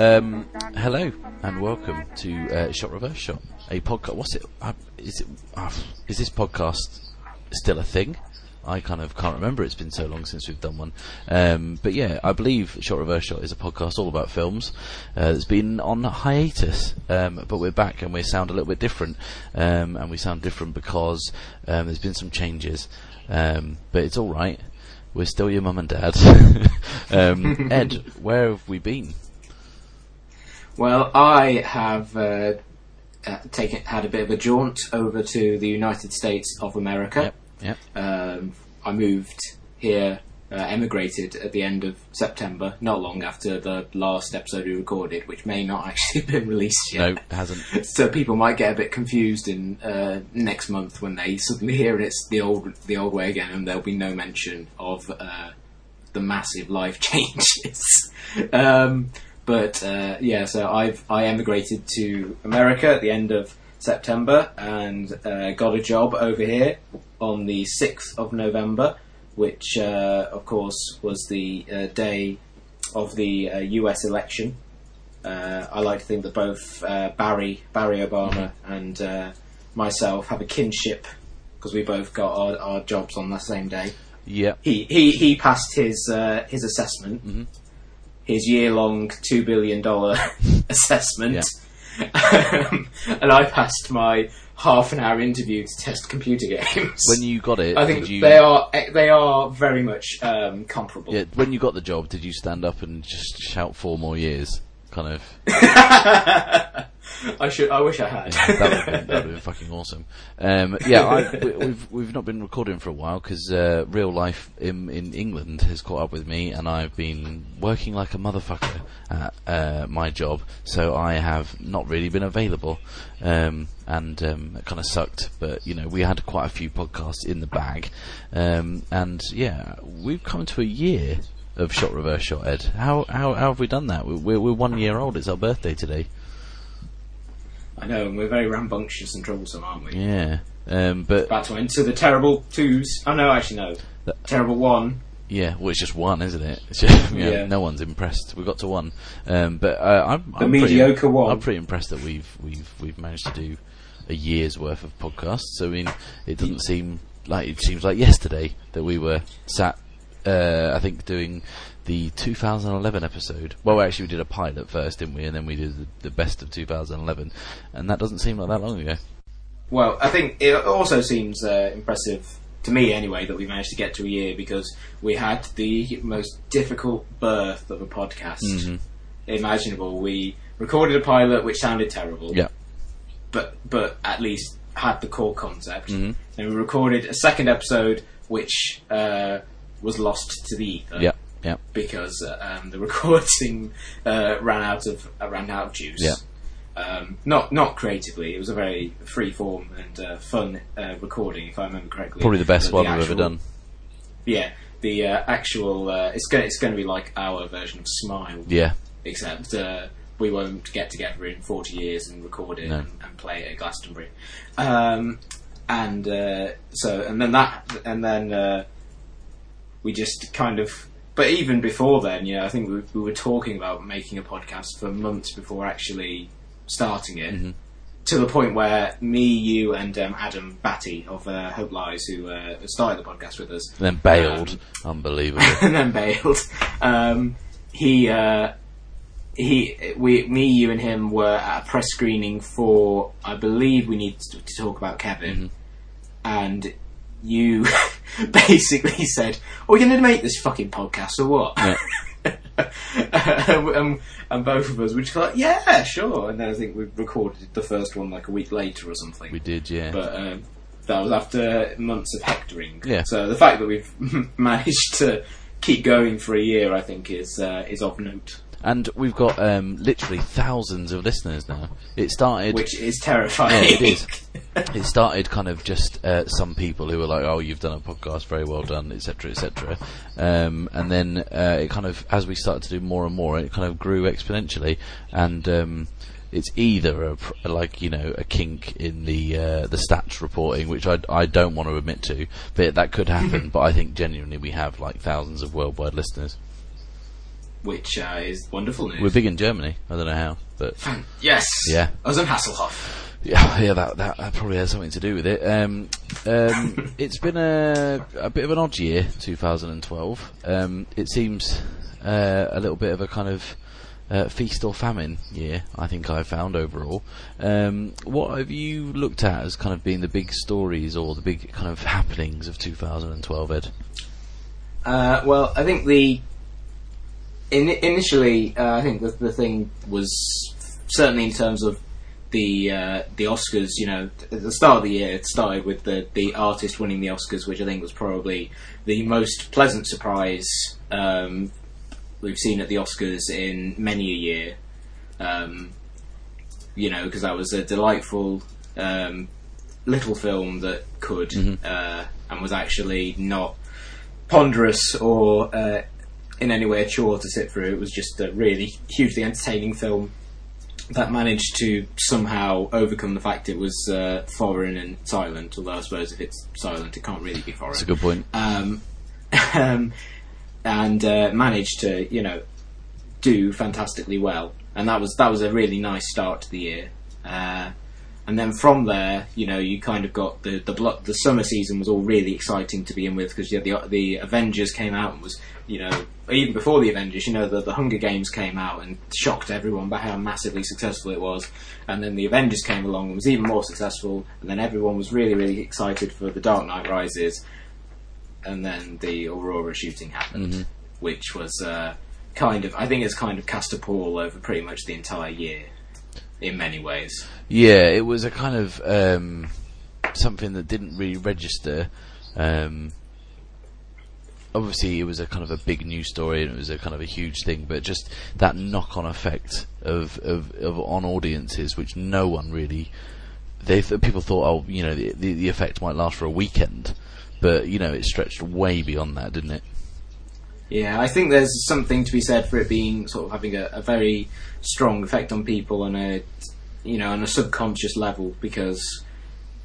Um, hello and welcome to uh, Shot Reverse Shot, a podcast. What's it? Uh, is it? Uh, is this podcast still a thing? I kind of can't remember. It's been so long since we've done one. Um, but yeah, I believe Shot Reverse Shot is a podcast all about films. Uh, it's been on hiatus, um, but we're back and we sound a little bit different. Um, and we sound different because um, there's been some changes. Um, but it's all right. We're still your mum and dad. um, Ed, where have we been? Well, I have uh, uh, taken had a bit of a jaunt over to the United States of America. Yep. Yep. Um, I moved here, uh, emigrated at the end of September, not long after the last episode we recorded, which may not actually have been released yet. No, it hasn't. So people might get a bit confused in uh, next month when they suddenly hear it's the old the old way again, and there'll be no mention of uh, the massive life changes. um, but uh, yeah, so I've I emigrated to America at the end of September and uh, got a job over here on the sixth of November, which uh, of course was the uh, day of the uh, U.S. election. Uh, I like to think that both uh, Barry Barry Obama and uh, myself have a kinship because we both got our, our jobs on the same day. Yep. He he, he passed his uh, his assessment, Mhm. His year long two billion dollar assessment, um, and I passed my half an hour interview to test computer games. When you got it, I think you? they are they are very much um, comparable. Yeah, when you got the job, did you stand up and just shout four more years? Kind of. I should. I wish I had. that would have been, that would've been fucking awesome. Um, yeah, I, we, we've we've not been recording for a while because uh, real life in in England has caught up with me, and I've been working like a motherfucker at uh, my job, so I have not really been available, um, and um, it kind of sucked. But you know, we had quite a few podcasts in the bag, um, and yeah, we've come to a year of shot reverse shot. Ed, how how, how have we done that? We're, we're one year old. It's our birthday today. I know, and we're very rambunctious and troublesome, aren't we? Yeah, um, but About to enter the terrible twos. Oh no, actually no. That- Terrible one. Yeah, well, it's just one, isn't it? It's just, you know, Yeah. No one's impressed. We got to one, um, but uh, I'm, The I'm mediocre pretty, one. I'm pretty impressed that we've we've we've managed to do a year's worth of podcasts. I mean, it doesn't seem like it seems like yesterday that we were sat. Uh, I think doing the 2011 episode. Well, actually, we did a pilot first, didn't we? And then we did the, the best of 2011, and that doesn't seem like that long ago. Well, I think it also seems uh, impressive to me, anyway, that we managed to get to a year because we had the most difficult birth of a podcast Mhm. imaginable. We recorded a pilot which sounded terrible. Yeah. but but at least had the core concept. Mhm. And we recorded a second episode which uh, was lost to the ether. Yeah. Yeah. because uh, um, the recording uh, ran out of uh, ran out of juice. Yeah. Um, not not creatively. It was a very free form and uh, fun uh, recording, if I remember correctly. Probably the best The one we've ever done. Yeah, the uh, actual uh, it's going it's going to be like our version of Smile, Yeah. except uh, we won't get together in forty years and record it No. and, and play it at Glastonbury. Um, and uh, so and then that and then uh, we just kind of. But even before then, you know, I think we, we were talking about making a podcast for months before actually starting it. Mhm. To the point where me, you, and um, Adam Batty of uh, Hope Lies, who uh, started the podcast with us, then bailed. Unbelievable. and then bailed. Um, he, uh, he, we, me, you, and him were at a press screening for, I believe, we need to, to talk about Kevin, and you basically said, "Are we going to make this fucking podcast or what?" Yeah. um, and both of us were just like, "Yeah, sure." And then I think we recorded the first one like a week later or something we did, yeah. but um, that was after months of hectoring. Yeah. So the fact that we've managed to keep going for a year, I think, is uh, is of note. And we've got um, literally thousands of listeners now. It started. Which is terrifying. Yeah, it is. it started kind of just uh, some people who were like, "Oh, you've done a podcast, very well done," etc., etc. Um, and then uh, it kind of, as we started to do more and more, it kind of grew exponentially. And um, it's either a like you know a kink in the uh, the stats reporting, which I, I don't want to admit to, but that could happen. but I think genuinely we have like thousands of worldwide listeners. Which uh, is wonderful news. We're big in Germany. I don't know how, but yes. Yeah. Us and Hasselhoff. Yeah, yeah, that, that that probably has something to do with it. Um, um, it's been a a bit of an odd year, 2012. Um, it seems uh, a little bit of a kind of uh, feast or famine year. I think I've found overall. Um, what have you looked at as kind of being the big stories or the big kind of happenings of 2012, Ed? Uh, well, I think the in, initially, uh, I think the, the thing was certainly in terms of the uh, the Oscars. You know, at the start of the year, it started with the the artist winning the Oscars, which I think was probably the most pleasant surprise um, we've seen at the Oscars in many a year. Um, you know, because that was a delightful um, little film that could uh, and was actually not ponderous or uh, in any way a chore to sit through. It was just a really hugely entertaining film that managed to somehow overcome the fact it was uh, foreign and silent. Although I suppose if it's silent, it can't really be foreign. That's a good point. Um, um, and uh, managed to you know do fantastically well. And that was that was a really nice start to the year. Uh, and then from there, you know, you kind of got the the blo- the summer season was all really exciting to begin with because yeah, the the Avengers came out and was you know even before the Avengers, you know, the the Hunger Games came out and shocked everyone by how massively successful it was. And then the Avengers came along and was even more successful. And then everyone was really really excited for the Dark Knight Rises. And then the Aurora shooting happened, which was uh, kind of I think it's kind of cast a pall over pretty much the entire year in many ways. Yeah, it was a kind of um, something that didn't really register. Um, obviously, it was a kind of a big news story and it was a kind of a huge thing, but just that knock-on effect of, of, of on audiences, which no one really. They th- people thought, oh, you know, the, the the effect might last for a weekend, but you know, it stretched way beyond that, didn't it? Yeah, I think there's something to be said for it being sort of having a, a very strong effect on people on a, you know, on a subconscious level because,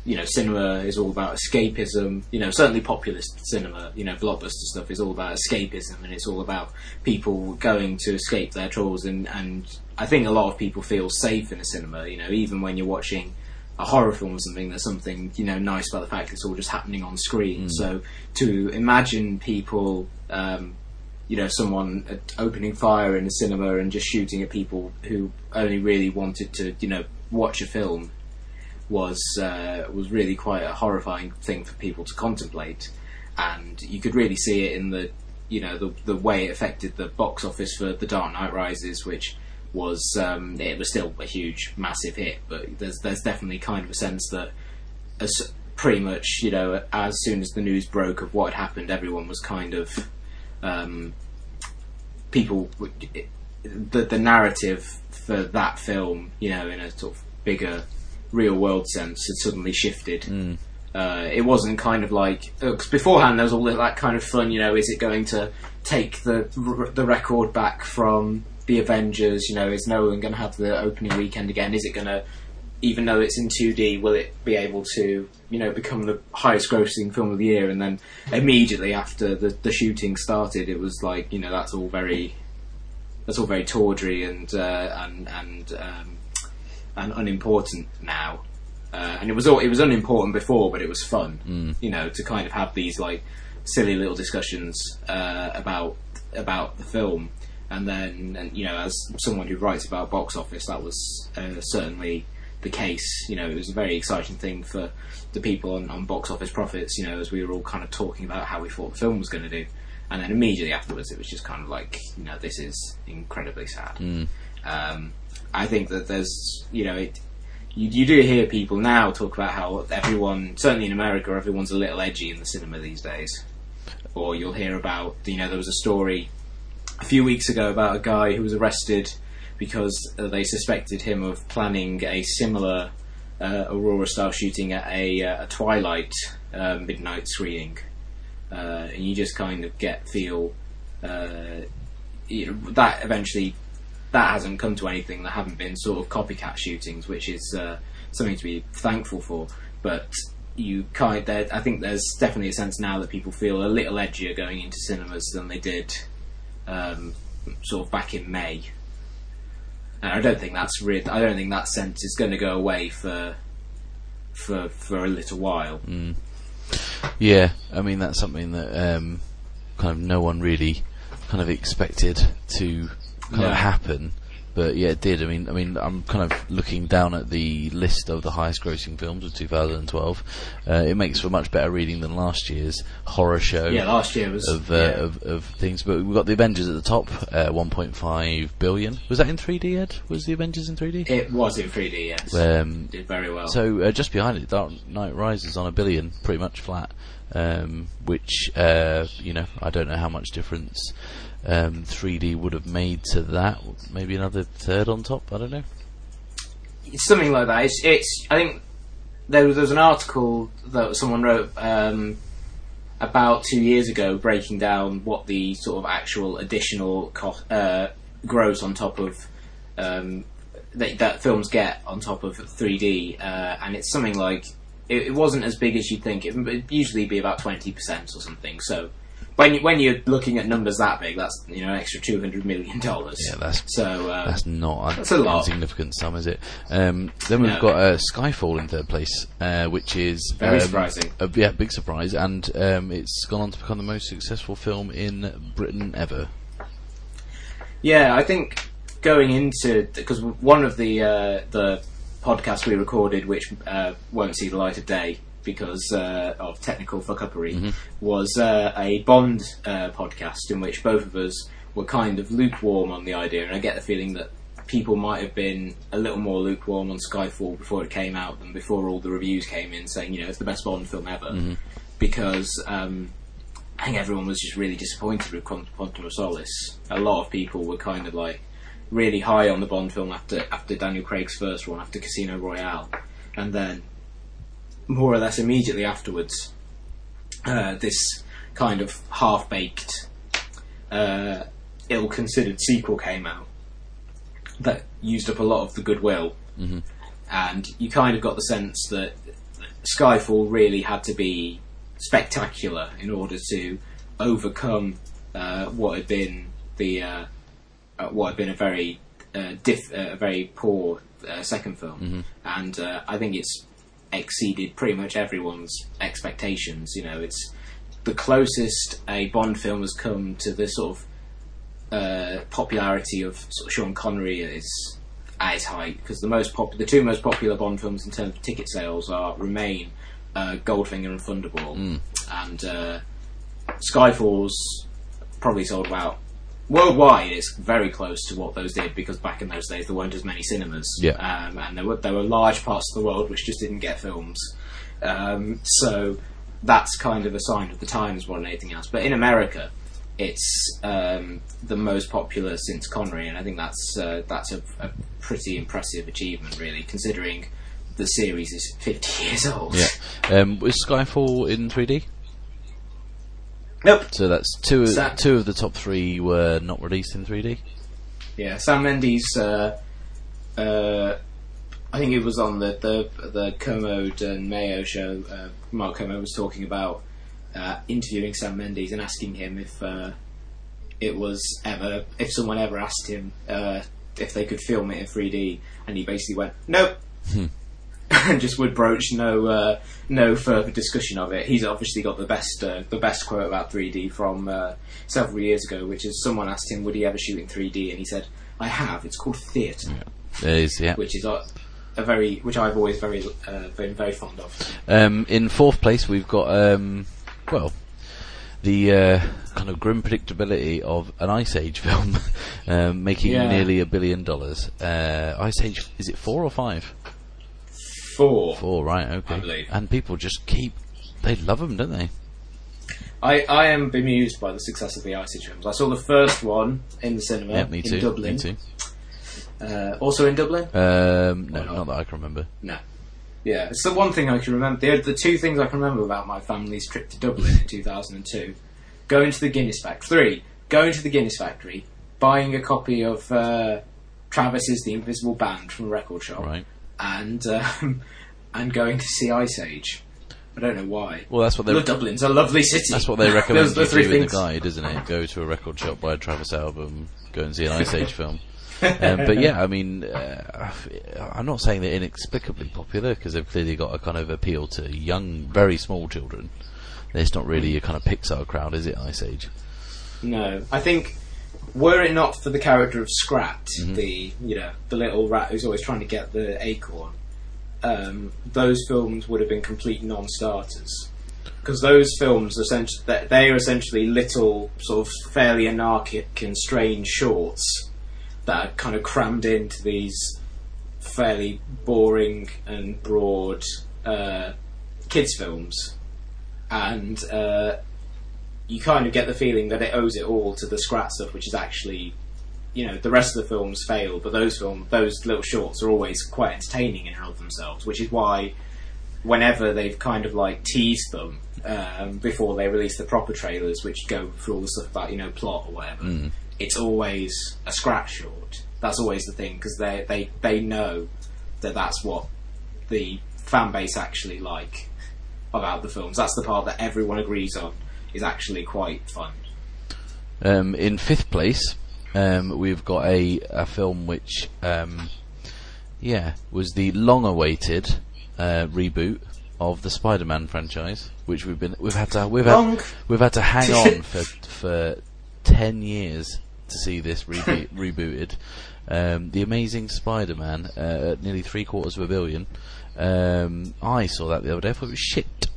you know, cinema is all about escapism. You know, certainly populist cinema, you know, blockbuster stuff is all about escapism and it's all about people going to escape their troubles. And, and I think a lot of people feel safe in a cinema. You know, even when you're watching a horror film or something, there's something you know nice about the fact it's all just happening on screen. So to imagine people, um, you know, someone opening fire in a cinema and just shooting at people who only really wanted to, you know, watch a film was uh, was really quite a horrifying thing for people to contemplate, and you could really see it in the, you know, the the way it affected the box office for The Dark Knight Rises, which was um, it was still a huge, massive hit, but there's there's definitely kind of a sense that as pretty much you know as soon as the news broke of what had happened, everyone was kind of um, people the the narrative for that film, you know, in a sort of bigger real world sense, had suddenly shifted. Uh, it wasn't kind of like because beforehand there was all that kind of fun. You know, is it going to take the the record back from the Avengers? You know, is Nolan going to have the opening weekend again? Is it going to, even though it's in 2D, will it be able to, you know, become the highest grossing film of the year? And then immediately after the the shooting started, it was like, you know, that's all very that's all very tawdry and uh, and and um, and unimportant now. Uh, and it was all it was unimportant before, but it was fun, you know, to kind of have these like silly little discussions uh, about about the film. And then, and, you know, as someone who writes about box office, that was uh, certainly the case. You know, it was a very exciting thing for the people on, on box office profits. You know, as we were all kind of talking about how we thought the film was going to do, and then immediately afterwards, it was just kind of like, you know, this is incredibly sad. Um, I think that there's, you know, it, you, you do hear people now talk about how everyone, certainly in America, everyone's a little edgy in the cinema these days. or you'll hear about you know there was a story a few weeks ago about a guy who was arrested because uh, they suspected him of planning a similar uh, Aurora style shooting at a, uh, a Twilight uh, midnight screening, uh, and you just kind of get feel uh, you that eventually that hasn't come to anything. There haven't been sort of copycat shootings, which is something to be thankful for. But you kind, I think there's definitely a sense now that people feel a little edgier going into cinemas than they did um, sort of back in May. And I don't think that's re- I don't think that sense is going to go away for for for a little while. Yeah, I mean that's something that um, kind of no one really kind of expected to kind No. of happen, but yeah, it did. I mean, I mean, I'm kind of looking down at the list of the highest-grossing films of 2012. Uh, it makes for much better reading than last year's horror show. Yeah, last year was of, uh, yeah. of of things, but we've got the Avengers at the top, uh, 1.5 billion. Was that in 3D? Ed? Was the Avengers in 3D? it was in 3D. Yes, Um, did very well. so uh, just behind it, Dark Knight Rises on a billion, pretty much flat. Um, which uh, you know, I don't know how much difference um, 3D would have made to that. Maybe another third on top. I don't know. Something like that. It's, it's I think there was, there was an article that someone wrote um, about two years ago breaking down what the sort of actual additional cost uh, gross on top of um, that, that films get on top of 3D, uh, and it's something like it, it wasn't as big as you'd think. It would usually be about twenty percent or something. So. When, you, when you're looking at numbers that big, that's you know an extra two hundred million dollars. Yeah, that's so uh, that's not That's a lot. insignificant sum, is it? Um, then we've No. got uh, Skyfall in third place, uh, which is Very um, surprising. A, yeah, big surprise, and um, it's gone on to become the most successful film in Britain ever. Yeah, I think going into because one of the uh, the podcasts we recorded, which uh, won't see the light of day because uh, of technical fuckupery, was uh, a Bond uh, podcast in which both of us were kind of lukewarm on the idea, and I get the feeling that people might have been a little more lukewarm on Skyfall before it came out than before all the reviews came in saying you know it's the best Bond film ever because. Um, I think everyone was just really disappointed with Quant- Quantum of Solace. A lot of people were kind of like really high on the Bond film after after Daniel Craig's first one, after Casino Royale, and then more or less immediately afterwards, uh, this kind of half baked, uh, ill considered sequel came out that used up a lot of the goodwill, and you kind of got the sense that Skyfall really had to be spectacular in order to overcome uh, what had been the uh, uh, what had been a very uh, diff- uh, a very poor uh, second film, and uh, I think it's exceeded pretty much everyone's expectations. You know, it's the closest a Bond film has come to the sort of uh, popularity of sort of Sean Connery is at its height because the most pop- the two most popular Bond films in terms of ticket sales are Remain, uh, Goldfinger, and Thunderball, and uh, Skyfall's probably sold about worldwide. It's very close to what those did because back in those days there weren't as many cinemas, Yeah. um, and there were there were large parts of the world which just didn't get films. Um, so that's kind of a sign of the times more than anything else. But in America, it's um, the most popular since Connery, and I think that's uh, that's a, a pretty impressive achievement, really, considering the series is 50 years old. Yeah. Um, was Skyfall in 3D? Nope. So that's two. Of, two of the top three were not released in 3D. Yeah, Sam Mendes. Uh, uh, I think it was on the the the Kermode and Mayo show. Uh, Mark Kermode was talking about uh, interviewing Sam Mendes and asking him if uh, it was ever if someone ever asked him uh, if they could film it in 3D, and he basically went nope. and just would broach no uh, no further discussion of it. He's obviously got the best uh, the best quote about 3D from uh, several years ago, which is someone asked him would he ever shoot in 3D, and he said, "I have. It's called theatre," There is, yeah. which is a, a very which I've always very uh, been very fond of. Um, in fourth place, we've got um, well, the uh, kind of grim predictability of an Ice Age film, um, making Yeah. nearly a billion dollars. Uh, Ice Age, is it four or five? Four. Four, right? Okay. And people just keep, they love them, don't they? I, I am bemused by the success of the Age films. I saw the first one in the cinema Yeah, me too. in Dublin. Me too. Uh, also in Dublin? Um, no, not? not that I can remember. No. Yeah, it's the one thing I can remember. The, the two things I can remember about my family's trip to Dublin in 2002 going to the Guinness Factory. Three, going to the Guinness Factory, buying a copy of uh, Travis's The Invisible Band from a record shop, Right. And, um, and going to see Ice Age. I don't know why. Well, that's what they. Dublin's a lovely city. That's what they recommend you the do in the guide, isn't it? Go to a record shop, buy a Travis album, go and see an Ice Age film. Um, but yeah, I mean, uh, I'm not saying they're inexplicably popular because they've clearly got a kind of appeal to young, very small children. It's not really a kind of Pixar crowd, is it? Ice Age. No, I think were it not for the character of Scrat, Mm-hmm. the you know the little rat who's always trying to get the acorn, um, those films would have been complete non-starters. Because those films, essentially, they are essentially little, sort of fairly anarchic and strange shorts that are kind of crammed into these fairly boring and broad uh, kids' films, and uh, you kind of get the feeling that it owes it all to the Scrat stuff, which is actually, you know, the rest of the films fail, but those film, those little shorts are always quite entertaining in and of themselves, which is why whenever they've kind of like teased them um, before they release the proper trailers, which go through all the stuff about you know plot or whatever, it's always a Scrat short. That's always the thing because they they they know that that's what the fan base actually like about the films. That's the part that everyone agrees on is actually quite fun. Um, in fifth place, um, we've got a, a film which, um, yeah, was the long-awaited uh, reboot of the Spider-Man franchise, which we've been we've had to we've had we've had to hang on for for ten years to see this reboot, rebooted. Um, the Amazing Spider-Man uh, at nearly three quarters of a billion. Um, I saw that the other day. I thought it was shit.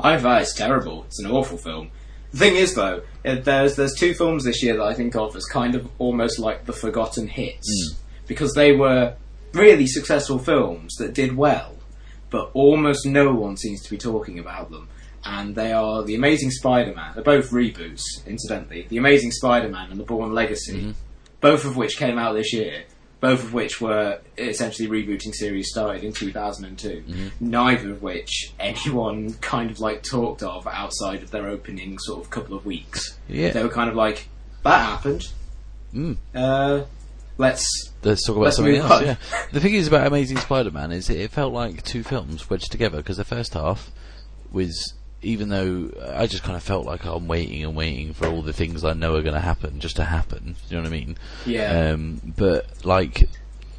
I've uh, terrible. It's an awful film. The thing is, though, uh, there's there's two films this year that I think of as kind of almost like the forgotten hits because they were really successful films that did well, but almost no one seems to be talking about them. And they are The Amazing Spider-Man. They're both reboots, incidentally. The Amazing Spider-Man and The Bourne Legacy, both of which came out this year. Both of which were essentially rebooting series started in 2002. Neither of which anyone kind of like talked of outside of their opening sort of couple of weeks. Yeah. They were kind of like, that happened. Mm. Uh, let's Let's talk about Let's something else. Yeah. The thing is about Amazing Spider-Man is it, it felt like two films wedged together because the first half was, even though I just kind of felt like I'm waiting and waiting for all the things I know are going to happen just to happen. You know what I mean? Yeah. Um, but like,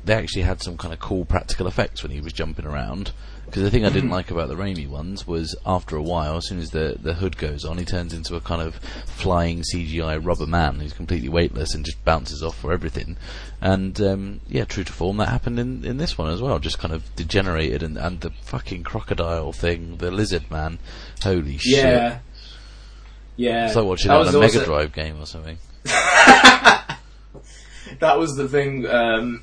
they actually had some kind of cool practical effects when he was jumping around. Because the thing I didn't like about the Raimi ones was after a while, as soon as the the hood goes on, he turns into a kind of flying CGI rubber man who's completely weightless and just bounces off for everything. And um, yeah, true to form, that happened in, in this one as well. Just kind of degenerated, and, and the fucking crocodile thing, the lizard man, holy shit! yeah. Yeah. It's like watching that on a also- Mega Drive game or something. that was the thing um,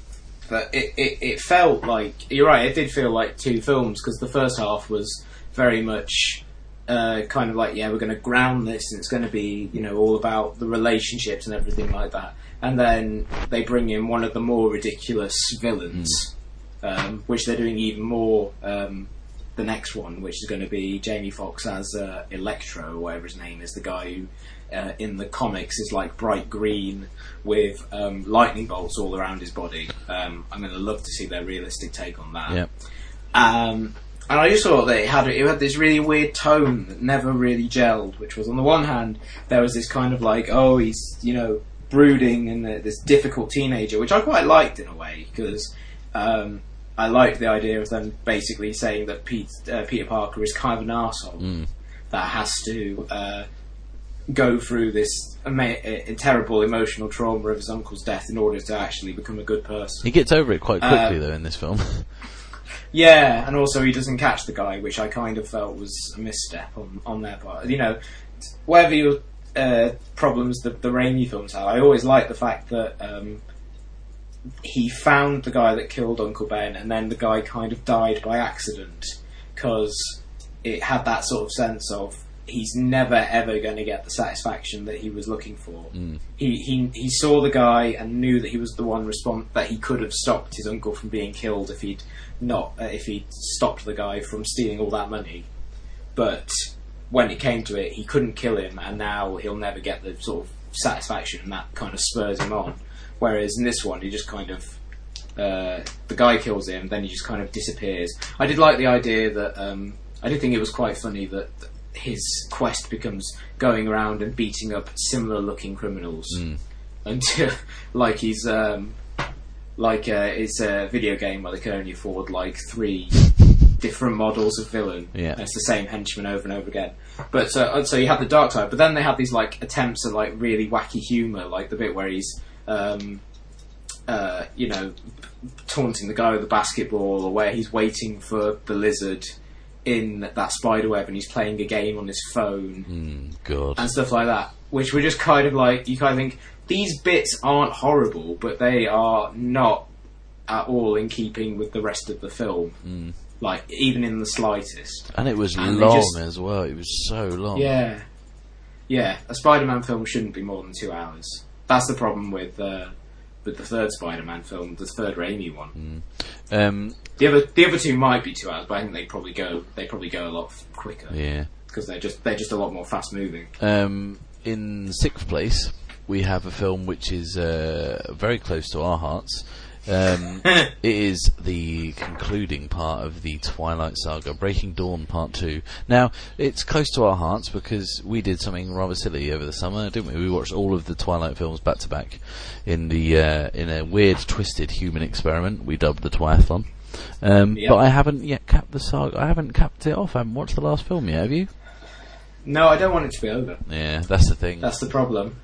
that it, it, it felt like you're right it did feel like two films because the first half was very much uh, kind of like yeah we're going to ground this and it's going to be you know all about the relationships and everything like that. And then they bring in one of the more ridiculous villains um, which they're doing even more um, the next one which is going to be Jamie Foxx as uh, Electro or whatever his name is the guy who uh, in the comics is like bright green with um, lightning bolts all around his body. Um, I'm going to love to see their realistic take on that. Yeah. Um, and I just thought that it had it had this really weird tone that never really gelled. Which was on the one hand there was this kind of like oh he's you know brooding and this difficult teenager, which I quite liked in a way because. Um, I liked the idea of them basically saying that Pete, uh, Peter Parker is kind of an arsehole that has to uh, go through this ama- uh, terrible emotional trauma of his uncle's death in order to actually become a good person. He gets over it quite Uh, quickly though in this film. Yeah, and also he doesn't catch the guy, which I kind of felt was a misstep on, on their part. You know, whatever your uh, problems the, the Raimi films have, I always like the fact that um, he found the guy that killed Uncle Ben, and then the guy kind of died by accident because it had that sort of sense of he's never ever going to get the satisfaction that he was looking for. Mm. He, he he saw the guy and knew that he was the one respon that he could have stopped his uncle from being killed if he'd not uh, if he'd stopped the guy from stealing all that money. But when it came to it, he couldn't kill him, and now he'll never get the sort of satisfaction, and that kind of spurs him on. Whereas in this one, he just kind of uh, the guy kills him, then he just kind of disappears. I did like the idea that um, I did think it was quite funny that his quest becomes going around and beating up similar-looking criminals Mm. until like he's um, like uh, it's a video game where they can only afford like three different models of villain. Yeah. And it's the same henchman over and over again. But so uh, so you have the dark side, but then they have these like attempts at like really wacky humor, like the bit where he's um, uh, you know taunting the guy with the basketball, or where he's waiting for the lizard in that spider web and he's playing a game on his phone Mm, God. and stuff like that, which were just kind of like you kind of think these bits aren't horrible, but they are not at all in keeping with the rest of the film. Mm. Like even in the slightest. And it was And long just- as well. It was so long. Yeah, yeah. A Spider-Man film shouldn't be more than two hours. That's the problem with uh, with the third Spider-Man film, the third Raimi one. Um, The other the other two might be two hours, but I think they probably go they probably go a lot quicker yeah. because they're just they're just a lot more fast moving. Um, in sixth place, we have a film which is uh, very close to our hearts. Um, it is the concluding part of the Twilight Saga, Breaking Dawn Part 2. Now, it's close to our hearts because we did something rather silly over the summer, didn't we? We watched all of the Twilight films back to back in the uh, in a weird, twisted human experiment we dubbed the Twiathlon. Um, Yep. But I haven't yet capped the saga. I haven't capped it off. I haven't watched the last film yet. Have you? No, I don't want it to be over. Yeah, that's the thing. That's the problem.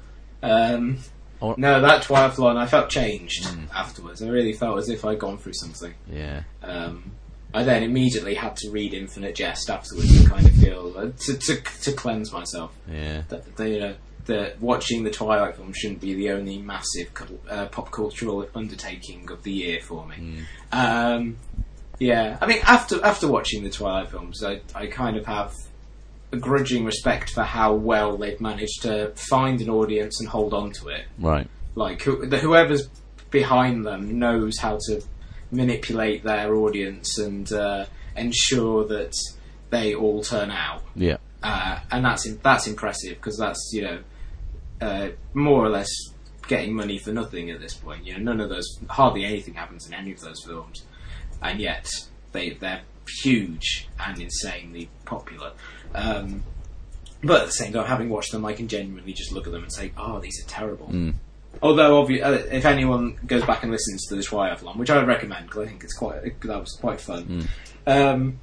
Um, Oh. no, that Twiathlon, I felt changed afterwards. I really felt as if I'd gone through something. yeah. Um, I then immediately had to read Infinite Jest afterwards to kind of feel uh, to, to to cleanse myself. Yeah. That that, you know, that watching the Twilight film shouldn't be the only massive uh, pop cultural undertaking of the year for me. Um, yeah, I mean, after after watching the Twilight films, I I kind of have a grudging respect for how well they've managed to find an audience and hold on to it. Right. Like who, the, whoever's behind them knows how to manipulate their audience and uh, ensure that they all turn out, Yeah. uh, and that's that's impressive because that's you know uh, more or less getting money for nothing at this point. You know, none of those, hardly anything happens in any of those films, and yet they they're huge and insanely popular. Um, but at the same time, having watched them, I can genuinely just look at them and say, "Oh, these are terrible." Mm. Although, obvi- uh, if anyone goes back and listens to the Twiathlon, which I would recommend because I think it's quite that was quite fun. Um,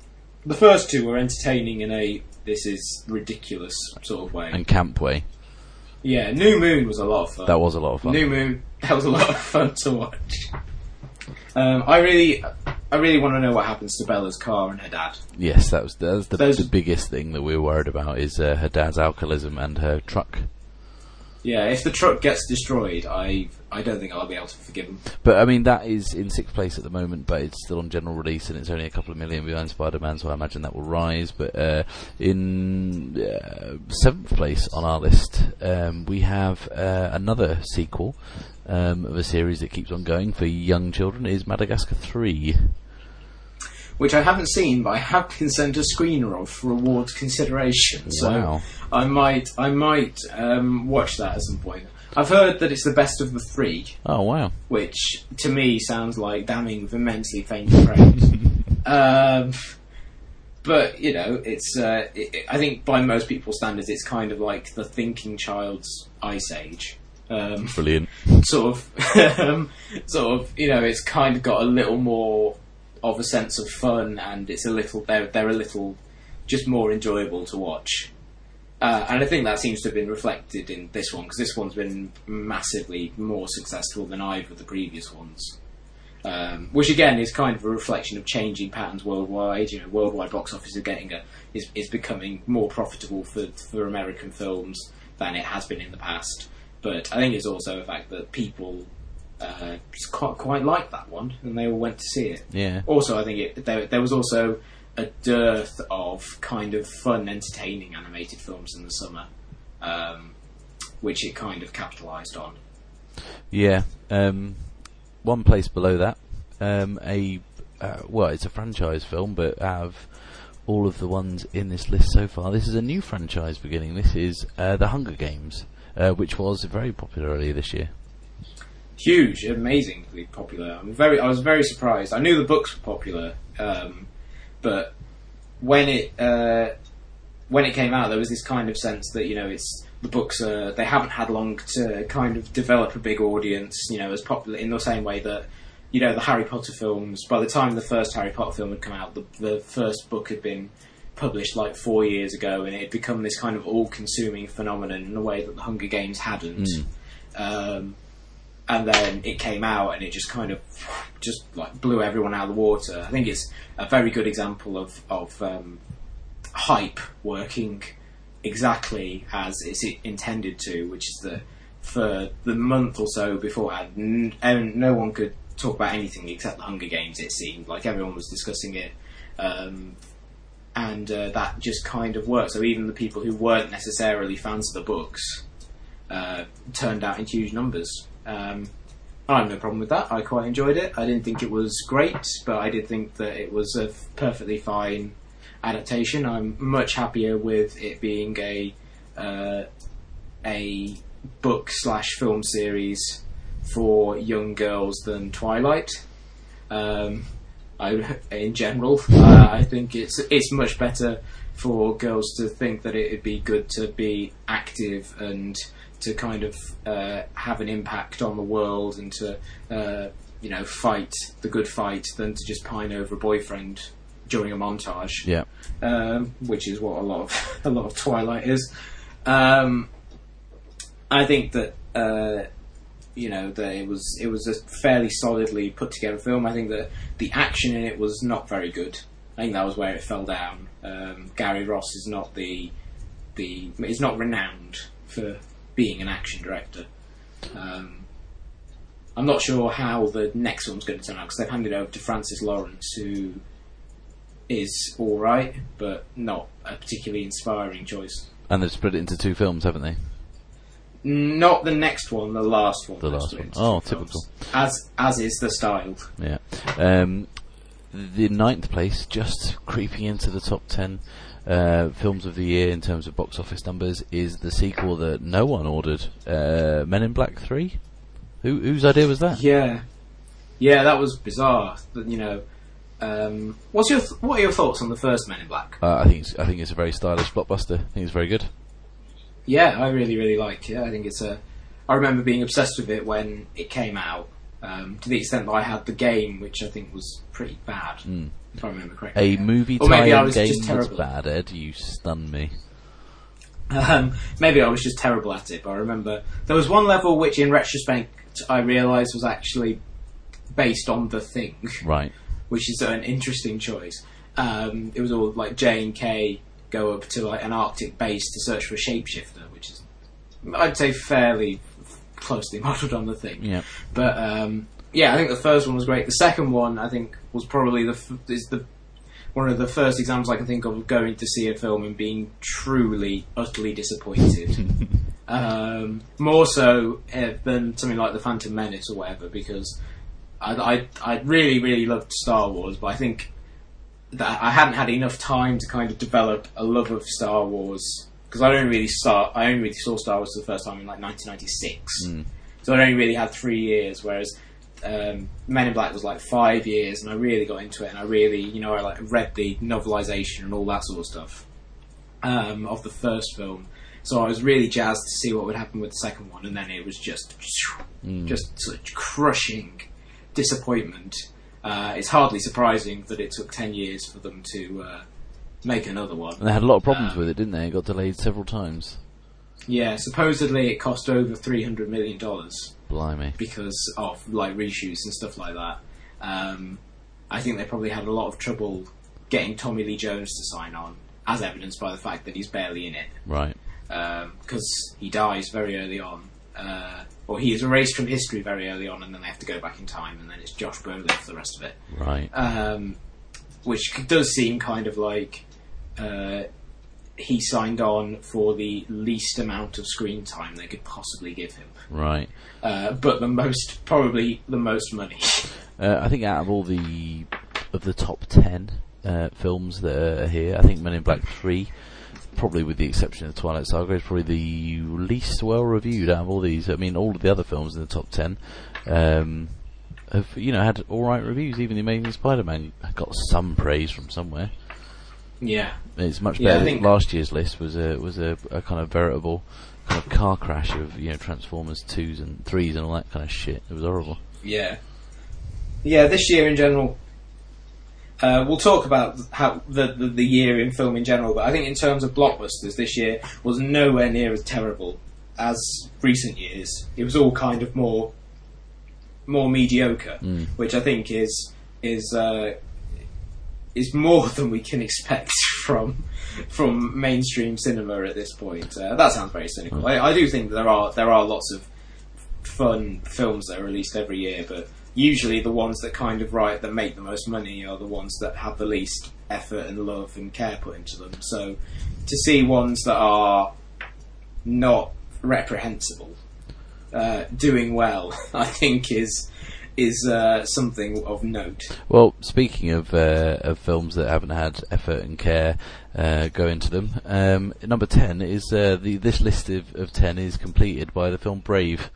the first two were entertaining in a this is ridiculous sort of way. And camp way. yeah, New Moon was a lot of fun. That was a lot of fun. New Moon. That was a lot of fun to watch. Um, I really, I really want to know what happens to Bella's car and her dad. Yes, that was, that was the, Those- the biggest thing that we were worried about is uh, her dad's alcoholism and her truck. Yeah, if the truck gets destroyed, I, I don't think I'll be able to forgive him. But I mean, that is in sixth place at the moment, but it's still on general release and it's only a couple of million behind Spider Man, so I imagine that will rise. But uh, in uh, seventh place on our list, um, we have uh, another sequel um, of a series that keeps on going for young children is Madagascar 3. Which I haven't seen, but I have been sent a screener of for awards consideration. So Wow. I might, I might um, watch that at some point. I've heard that it's the best of the three, Oh, wow. which to me sounds like damning with immensely faint praise. um, but you know, it's. Uh, it, it- I think by most people's standards, it's kind of like the thinking child's Ice Age. Um, Brilliant. sort of, um, sort of. You know, it's kind of got a little more of a sense of fun, and it's a little. They're they're a little just more enjoyable to watch. Uh, and I think that seems to have been reflected in this one because this one's been massively more successful than either of the previous ones. Um, which again is kind of a reflection of changing patterns worldwide. You know, worldwide box office is getting a, is is becoming more profitable for for American films than it has been in the past. But I think it's also a fact that people uh, quite, quite liked that one, and they all went to see it. Yeah. Also, I think it, there, there was also a dearth of kind of fun, entertaining animated films in the summer, um, which it kind of capitalised on. Yeah. Um, one place below that, um, a uh, well, it's a franchise film, but out of all of the ones in this list so far, this is a new franchise beginning. This is uh, the Hunger Games, uh, which was very popular earlier this year. huge, amazingly popular. I'm very, I was very surprised. I knew the books were popular, um, but when it uh, when it came out, there was this kind of sense that you know it's the books are they haven't had long to kind of develop a big audience. You know, as popular in the same way that you know the Harry Potter films. By the time the first Harry Potter film had come out, the, the first book had been published like four years ago, and it had become this kind of all-consuming phenomenon in a way that the Hunger Games hadn't. Um, and then it came out and it just kind of just like blew everyone out of the water. I think it's a very good example of of um, hype working exactly as it's intended to, which is that for the month or so beforehand, n- and no one could talk about anything except the Hunger Games. It seemed like everyone was discussing it. Um, and uh, that just kind of worked. So even the people who weren't necessarily fans of the books uh, turned out in huge numbers. Um, I have no problem with that. I quite enjoyed it. I didn't think it was great, but I did think that it was a perfectly fine adaptation. I'm much happier with it being a uh, a book slash film series for young girls than Twilight. Um, I, in general, uh, I think it's it's much better for girls to think that it would be good to be active and to kind of uh, have an impact on the world and to uh, you know fight the good fight than to just pine over a boyfriend during a montage Yeah. um, which is what a lot of a lot of Twilight is. Um, I think that uh, you know that it was it was a fairly solidly put together film. I think that the action in it was not very good. I think that was where it fell down. Um, Gary Ross is not the the is not renowned for being an action director. Um, I'm not sure how the next one's going to turn out because they've handed over to Francis Lawrence, who is all right, but not a particularly inspiring choice. And they've split it into two films, haven't they? Not the next one, the last one. The last one. Oh, typical. As as is the style. Yeah. Um, the ninth place, just creeping into the top ten uh, films of the year in terms of box office numbers, is the sequel that no one ordered, uh, Men in Black Three. Who whose idea was that? Yeah, yeah, that was bizarre. That you know, um, what's your th- what are your thoughts on the first Men in Black? Uh, I think it's, I think it's a very stylish blockbuster. I think it's very good. Yeah, I really really like it. I think it's a. I remember being obsessed with it when it came out. Um, to the extent that I had the game, which I think was pretty bad, if I remember correctly. A movie Or tie-in was game terrible. bad, Ed. You stun me. Um, maybe I was just terrible at it, but I remember there was one level which, in retrospect, I realised was actually based on the thing, Right. which is an interesting choice. Um, it was all like J and K go up to like an Arctic base to search for a shapeshifter, which is, I'd say, fairly closely modelled on the thing. Yeah. But um, yeah, I think the first one was great. The second one, I think, was probably the f- is the one of the first examples I can think of of going to see a film and being truly, utterly disappointed. um, more so uh, than something like the Phantom Menace or whatever, because I, I I really really loved Star Wars, but I think that I hadn't had enough time to kind of develop a love of Star Wars because I only really start I only really saw Star Wars for the first time in like 1996. Mm. So I only really had three years, whereas um, Men in Black was like five years, and I really got into it, and I really, you know, I like read the novelization and all that sort of stuff um, of the first film. So I was really jazzed to see what would happen with the second one, and then it was just, just such crushing disappointment. Uh, it's hardly surprising that it took ten years for them to uh, make another one. And they had a lot of problems Um, with it, didn't they? It got delayed several times. Yeah, supposedly it cost over three hundred million dollars. Blimey. because of like reshoots and stuff like that. Um, I think they probably had a lot of trouble getting Tommy Lee Jones to sign on, as evidenced by the fact that he's barely in it, Right. because he dies very early on, uh, or he is erased from history very early on, and then they have to go back in time, and then it's Josh Brolin for the rest of it. Right. Um, which does seem kind of like uh, he signed on for the least amount of screen time they could possibly give him, Right. uh, but the most probably the most money. Uh, I think out of all the of the top ten uh, films that are here, I think Men in Black Three, probably with the exception of Twilight Saga, is probably the least well reviewed out of all these. I mean, all of the other films in the top ten um, have you know had all right reviews. Even the Amazing Spider-Man got some praise from somewhere. yeah, It's much Yeah, I better. think- Last year's list was a was a, a kind of veritable kind of car crash of you know Transformers twos and threes and all that kind of shit. It was horrible. Yeah. Yeah, this year in general, uh, we'll talk about how the, the the year in film in general, but I think in terms of blockbusters, this year was nowhere near as terrible as recent years. It was all kind of more more mediocre, Mm. which I think is is uh, is more than we can expect from from mainstream cinema at this point. Uh, that sounds very cynical. I, I do think there are there are lots of fun films that are released every year, but usually the ones that kind of write that make the most money are the ones that have the least effort and love and care put into them. So to see ones that are not reprehensible uh, doing well, I think is is uh, something of note. Well, speaking of uh, of films that haven't had effort and care uh, go into them, um, number ten is uh, the this list of, of ten is completed by the film Brave,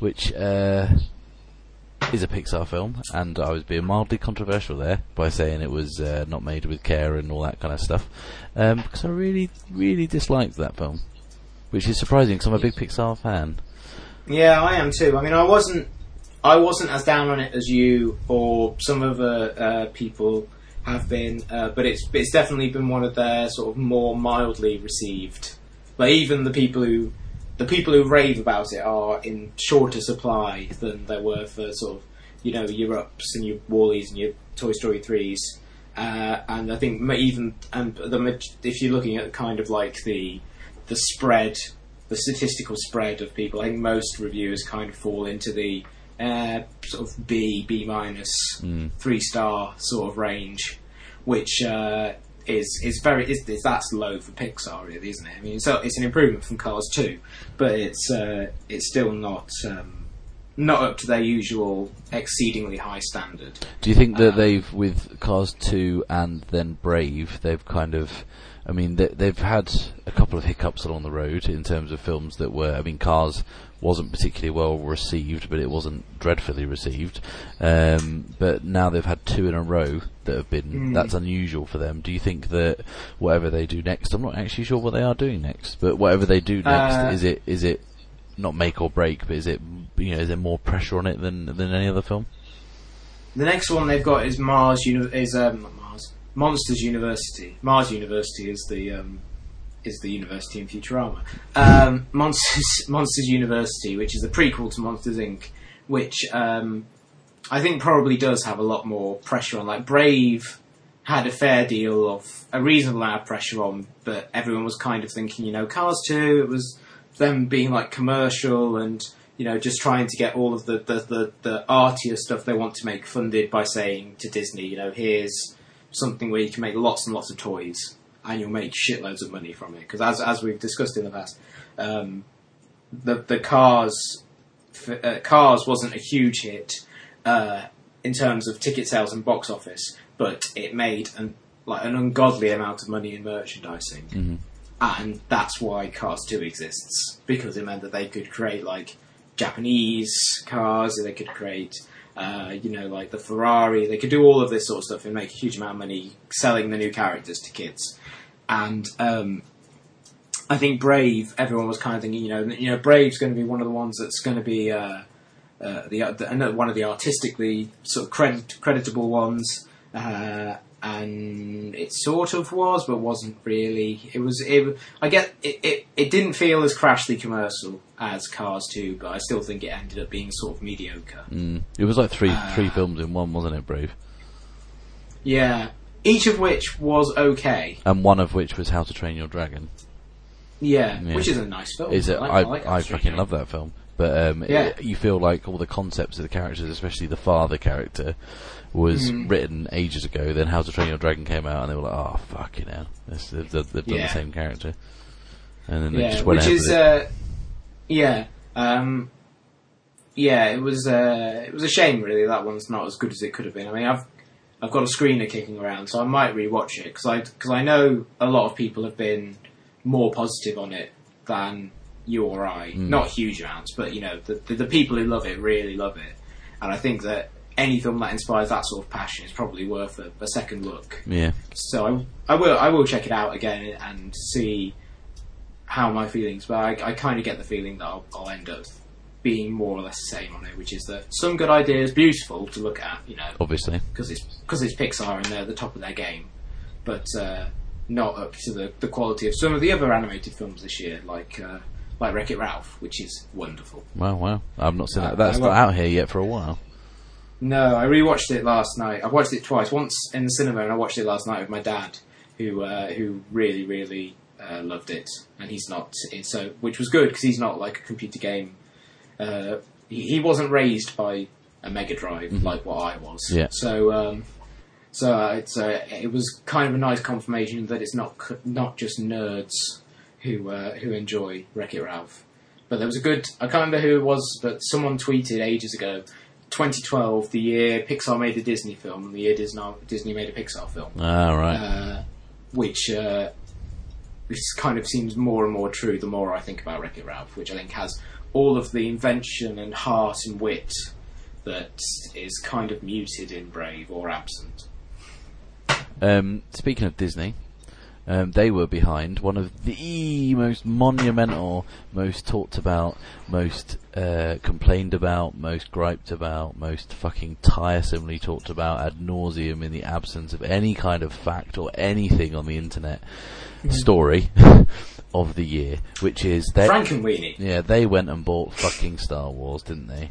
which uh, is a Pixar film, and I was being mildly controversial there by saying it was uh, not made with care and all that kind of stuff, um, because I really really disliked that film, which is surprising because I'm a big Pixar fan. Yeah, I am too. I mean, I wasn't, I wasn't as down on it as you or some other uh, people have been, uh, but it's it's definitely been one of their sort of more mildly received. Like even the people who, the people who rave about it are in shorter supply than there were for sort of you know your ups and your WALL-Es and your Toy Story threes. Uh, and I think even and the if you're looking at kind of like the the spread, the statistical spread of people, I think most reviewers kind of fall into the uh, sort of B, B minus, Mm. three star sort of range, which uh, is is very is, is that's low for Pixar, really, isn't it? I mean, so it's an improvement from Cars two, but it's uh, it's still not. Um, not up to their usual exceedingly high standard. Do you think that Um, they've, with Cars 2 and then Brave, they've kind of, I mean, they, they've had a couple of hiccups along the road in terms of films that were, I mean, Cars wasn't particularly well received, but it wasn't dreadfully received. Um, but now they've had two in a row that have been, Mm. that's unusual for them. Do you think that whatever they do next, I'm not actually sure what they are doing next, but whatever they do next, Uh, is it, is it not make or break, but is it, you know, is there more pressure on it than, than any other film? The next one they've got is Mars. Uni- is um, not Mars Monsters University. Mars University is the um, is the university in Futurama. Um, Monsters Monsters University, which is a prequel to Monsters Inc., which um, I think probably does have a lot more pressure on. Like Brave had a fair deal of a reasonable amount of pressure on, but everyone was kind of thinking, you know, Cars two. It was them being like commercial and you know just trying to get all of the the, the, the artier stuff they want to make funded by saying to Disney, you know, here's something where you can make lots and lots of toys and you'll make shitloads of money from it. Because as as we've discussed in the past, um, the the Cars uh, Cars wasn't a huge hit uh, in terms of ticket sales and box office, but it made an like an ungodly amount of money in merchandising Mhm. and that's why Cars 2 exists because it meant that they could create like Japanese cars, they could create uh, you know like the Ferrari, they could do all of this sort of stuff and make a huge amount of money selling the new characters to kids. And um, I think Brave, everyone was kind of thinking, you know, you know, Brave's going to be one of the ones that's going to be uh, uh, the, the another one of the artistically sort of credit, creditable ones. Uh, and it sort of was, but wasn't really. It was. It. I get. It. It, it didn't feel as crashly commercial as Cars 2, but I still think it ended up being sort of mediocre. Mm. It was like three Ah. three films in one, wasn't it, Brave? Yeah, each of which was okay. And one of which was How to Train Your Dragon. Yeah, Yeah. which is a nice film. Is it? like- I like I Astro fucking love that film. But um, Yeah. it- you feel like all the concepts of the characters, especially the father character, was Mm. written ages ago. Then How to Train Your Dragon came out, and they were like, "Oh fuck you know, they've, they've, they've done Yeah. the same character." And then they yeah, just went which ahead is with it. uh, yeah, um, yeah. It was uh, it was a shame really that one's not as good as it could have been. I mean, I've I've got a screener kicking around, so I might rewatch it because I because I know a lot of people have been more positive on it than you or I. Mm. Not huge amounts, but you know the, the the people who love it really love it, and I think that any film that inspires that sort of passion is probably worth a, a second look. yeah, So I, I will I will check it out again and see how my feelings. But I, I kind of get the feeling that I'll, I'll end up being more or less the same on it, which is that some good ideas, beautiful to look at, you know, obviously. because it's because it's Pixar and they're at the top of their game, but uh, not up to the, the quality of some of the other animated films this year, like uh, like Wreck It Ralph, which is wonderful. Wow, wow. I've not seen Uh, that. That's not out here yet for a while. No, I rewatched it last night. I watched it twice. Once in the cinema, and I watched it last night with my dad, who uh, who really really uh, loved it. And he's not so, which was good because he's not like a computer game. Uh, he, he wasn't raised by a Mega Drive like what I was. Yeah. So um, so uh, it's uh, it was kind of a nice confirmation that it's not not just nerds who uh, who enjoy Wreck It Ralph. But there was a good. I can't remember who it was, but someone tweeted ages ago 2012, the year Pixar made a Disney film, and the year Disney, Disney made a Pixar film, Ah, right. uh, which uh, this kind of seems more and more true the more I think about Wreck It Ralph, which I think has all of the invention and heart and wit that is kind of muted in Brave or absent. Um, speaking of Disney, um, they were behind one of the most monumental, most talked about, most uh, complained about, most griped about, most fucking tiresomely talked about ad nauseum in the absence of any kind of fact or anything on the internet Hmm. story of the year, which is they. Frankenweenie, Yeah, they went and bought fucking Star Wars, didn't they?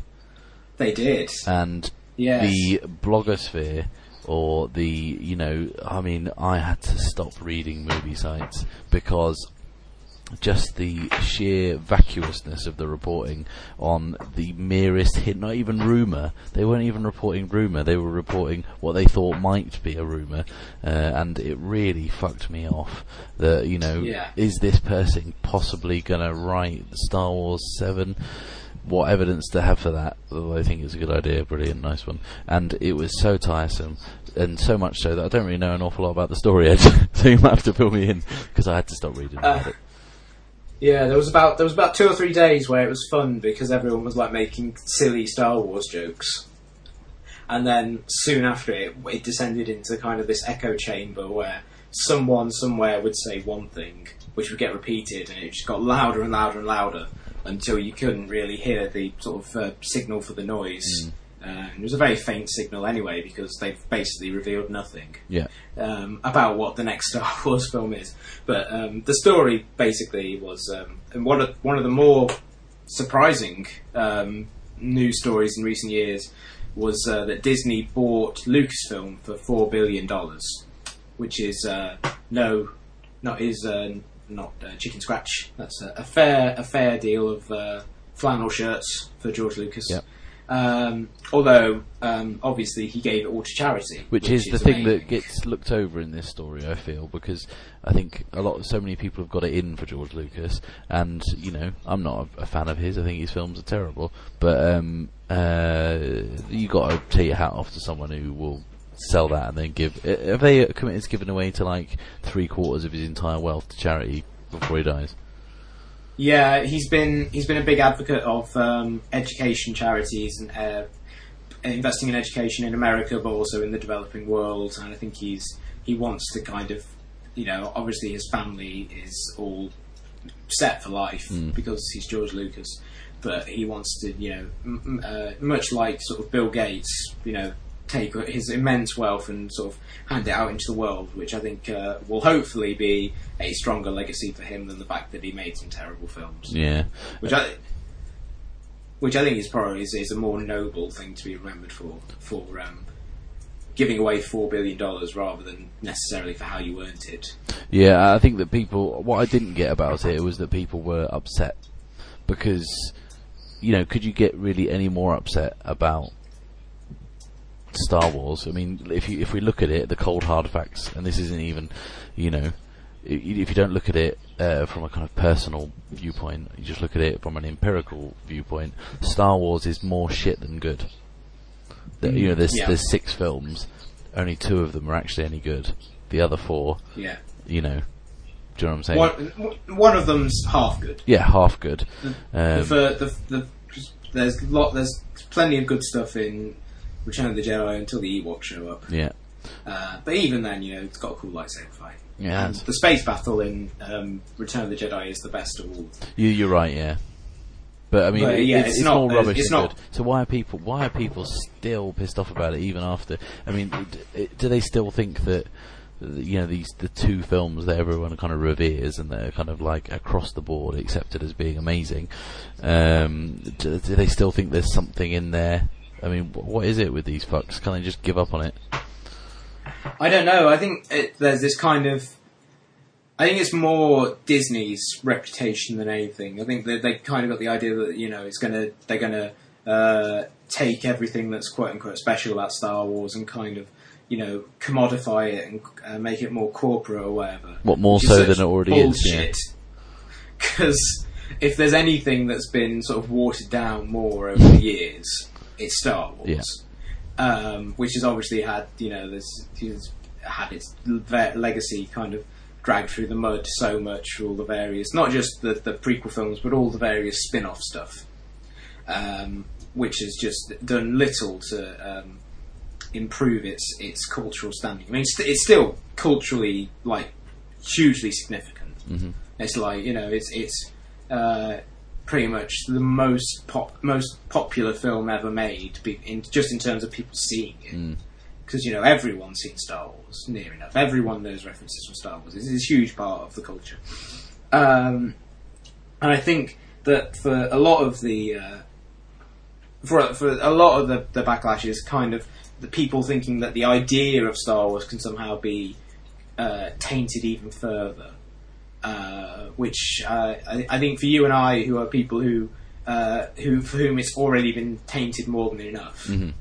they did. And Yes. the blogosphere or the you know i mean i had to stop reading movie sites because just the sheer vacuousness of the reporting on the merest hint not even rumor they weren't even reporting rumor they were reporting what they thought might be a rumor uh, and it really fucked me off that you know Yeah. is this person possibly going to write star wars 7 what evidence to have for that. Although I think it's a good idea, brilliant, nice one. And it was so tiresome, and so much so that I don't really know an awful lot about the story yet. so you might have to fill me in because I had to stop reading about Uh, it. Yeah, there was about there was about two or three days where it was fun because everyone was like making silly Star Wars jokes, and then soon after it, it descended into kind of this echo chamber where someone somewhere would say one thing, which would get repeated, and it just got louder and louder and louder until you couldn't really hear the sort of uh, signal for the noise. Uh, it was a very faint signal anyway because they've basically revealed nothing Yeah, um, about what the next Star Wars film is. But um, the story basically was um, and one of one of the more surprising um, news stories in recent years was uh, that Disney bought Lucasfilm for four billion dollars, which is uh, no, not is uh, not uh, chicken scratch. That's a, a fair a fair deal of uh, flannel shirts for George Lucas. Yep. Um, although um, obviously he gave it all to charity, which, is the thing that gets looked over in this story. I feel because I think a lot, so many people have got it in for George Lucas, and you know, I'm not a, a fan of his. I think his films are terrible, but um, uh, you got to take your hat off to someone who will sell that and then give. Have they committed to giving away to like three quarters of his entire wealth to charity before he dies? Yeah, he's been he's been a big advocate of um, education charities and uh, investing in education in America, but also in the developing world. And I think he's he wants to kind of, you know, obviously his family is all set for life because he's George Lucas, but he wants to, you know, m- m- uh, much like sort of Bill Gates, you know, take his immense wealth and sort of hand it out into the world, which I think uh, will hopefully be a stronger legacy for him than the fact that he made some terrible films. Yeah, Which I, which I think is probably is, is a more noble thing to be remembered for for um, giving away four billion dollars rather than necessarily for how you earned it. Yeah, I think that people. What I didn't get about it was that people were upset because you know, could you get really any more upset about Star Wars? I mean, if you if we look at it, the cold hard facts, and this isn't even, you know, if you don't look at it uh, from a kind of personal viewpoint, you just look at it from an empirical viewpoint. Star Wars is more shit than good. The- you know, there's Yeah. there's six films, only two of them are actually any good. The other four, Yeah. you know, do you know what I'm saying? One, one of them's half good. Yeah, half good. The, Um, the, the, there's lot. There's plenty of good stuff in Return of the Jedi until the Ewoks show up. yeah, Uh, but even then, you know, it's got a cool lightsaber fight. yeah. And the space battle in um, Return of the Jedi is the best of all. You, you're right, yeah. But I mean, But, yeah, it's, it's it's not- more rubbish it's than not- good. So why are people? Why are people still pissed off about it even after? I mean, do they still think that? You know these the two films that everyone kind of reveres and they're kind of like across the board accepted as being amazing. Um, do, do they still think there's something in there? I mean, what is it with these fucks? Can they just give up on it? I don't know. I think it, there's this kind of. I think it's more Disney's reputation than anything. I think that they kind of got the idea that you know it's gonna they're gonna uh, take everything that's quote unquote special about Star Wars and kind of you know commodify it and uh, make it more corporate or whatever. What more so than it already is? Yeah. Because if there's anything that's been sort of watered down more over the years, it's Star Wars. Yeah. Um, which has obviously had, you know, there's, it's had its legacy kind of dragged through the mud so much for all the various, not just the, the prequel films, but all the various spin off stuff. Um, which has just done little to um, improve its its cultural standing. I mean, it's, it's still culturally like hugely significant. Mhm. It's like you know, it's it's uh, pretty much the most pop most popular film ever made, be- in, just in terms of people seeing it. Mm. Because you know everyone's seen Star Wars, near enough. Everyone knows references from Star Wars. It's, it's a huge part of the culture. Um, and I think that for a lot of the uh, for for a lot of the, the backlash is kind of the people thinking that the idea of Star Wars can somehow be uh, tainted even further. Uh, which uh, I, I think for you and I, who are people who uh, who for whom it's already been tainted more than enough, Mhm.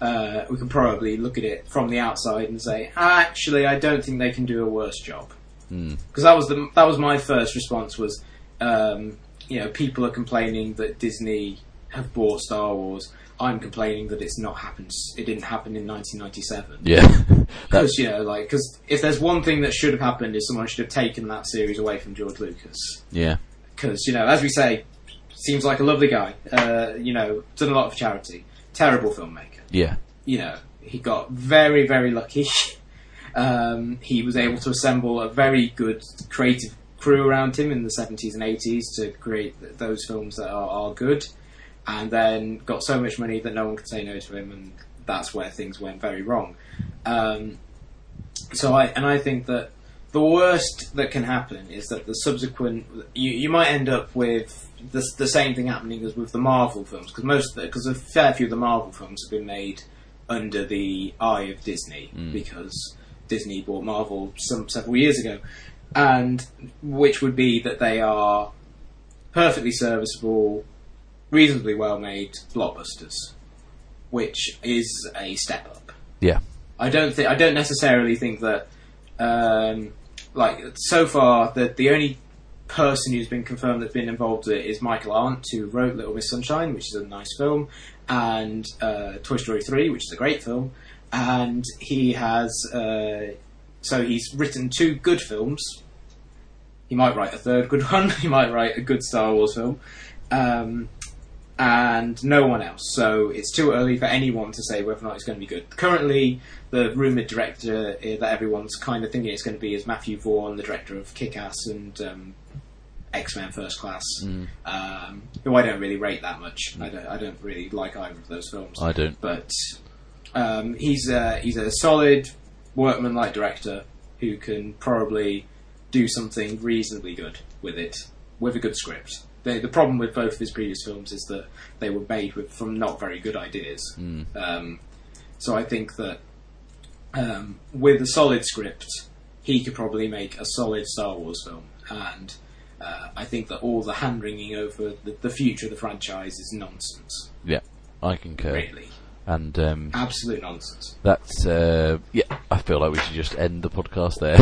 uh, we can probably look at it from the outside and say, actually, I don't think they can do a worse job Mm. because that was the that was my first response was um, you know people are complaining that Disney have bought Star Wars. I'm complaining that it's not happened. It didn't happen in 1997. Yeah, Because you know, like, because if there's one thing that should have happened, is someone should have taken that series away from George Lucas. yeah, Because you know, as we say, seems like a lovely guy. Uh, you know, done a lot for charity. Terrible filmmaker yeah, you know, he got very, very lucky. um, he was able to assemble a very good creative crew around him in the 70s and 80s to create th- those films that are, are good, and then got so much money that no one could say no to him, and that's where things went very wrong. Um, so I and I think that the worst that can happen is that the subsequent you, you might end up with the, the same thing happening as with the Marvel films because most because a fair few of the Marvel films have been made under the eye of Disney because Disney bought Marvel some several years ago, and which would be that they are perfectly serviceable, reasonably well made blockbusters, which is a step up. yeah. I don't think I don't necessarily think that um, like so far the the only person who's been confirmed that's been involved with it is Michael Arndt who wrote Little Miss Sunshine, which is a nice film, and uh, Toy Story three, which is a great film, and he has uh, so he's written two good films. He might write a third good one. He might write a good Star Wars film. Um, and no one else. So it's too early for anyone to say whether or not it's going to be good. Currently, the rumoured director uh, that everyone's kind of thinking it's going to be is Matthew Vaughn, the director of Kick-Ass and um, X-Men First Class, um, who I don't really rate that much. I don't, I don't really like either of those films. I don't. But um, he's a, he's a solid workman-like director who can probably do something reasonably good with it, with a good script. The, the problem with both of his previous films is that they were made with, from not very good ideas. Mm. Um, so I think that um, with a solid script, he could probably make a solid Star Wars film. And uh, I think that all the hand wringing over the, the future of the franchise is nonsense. Yeah, I concur. Really, And um, absolute nonsense. that's uh, yeah. I feel like we should just end the podcast there.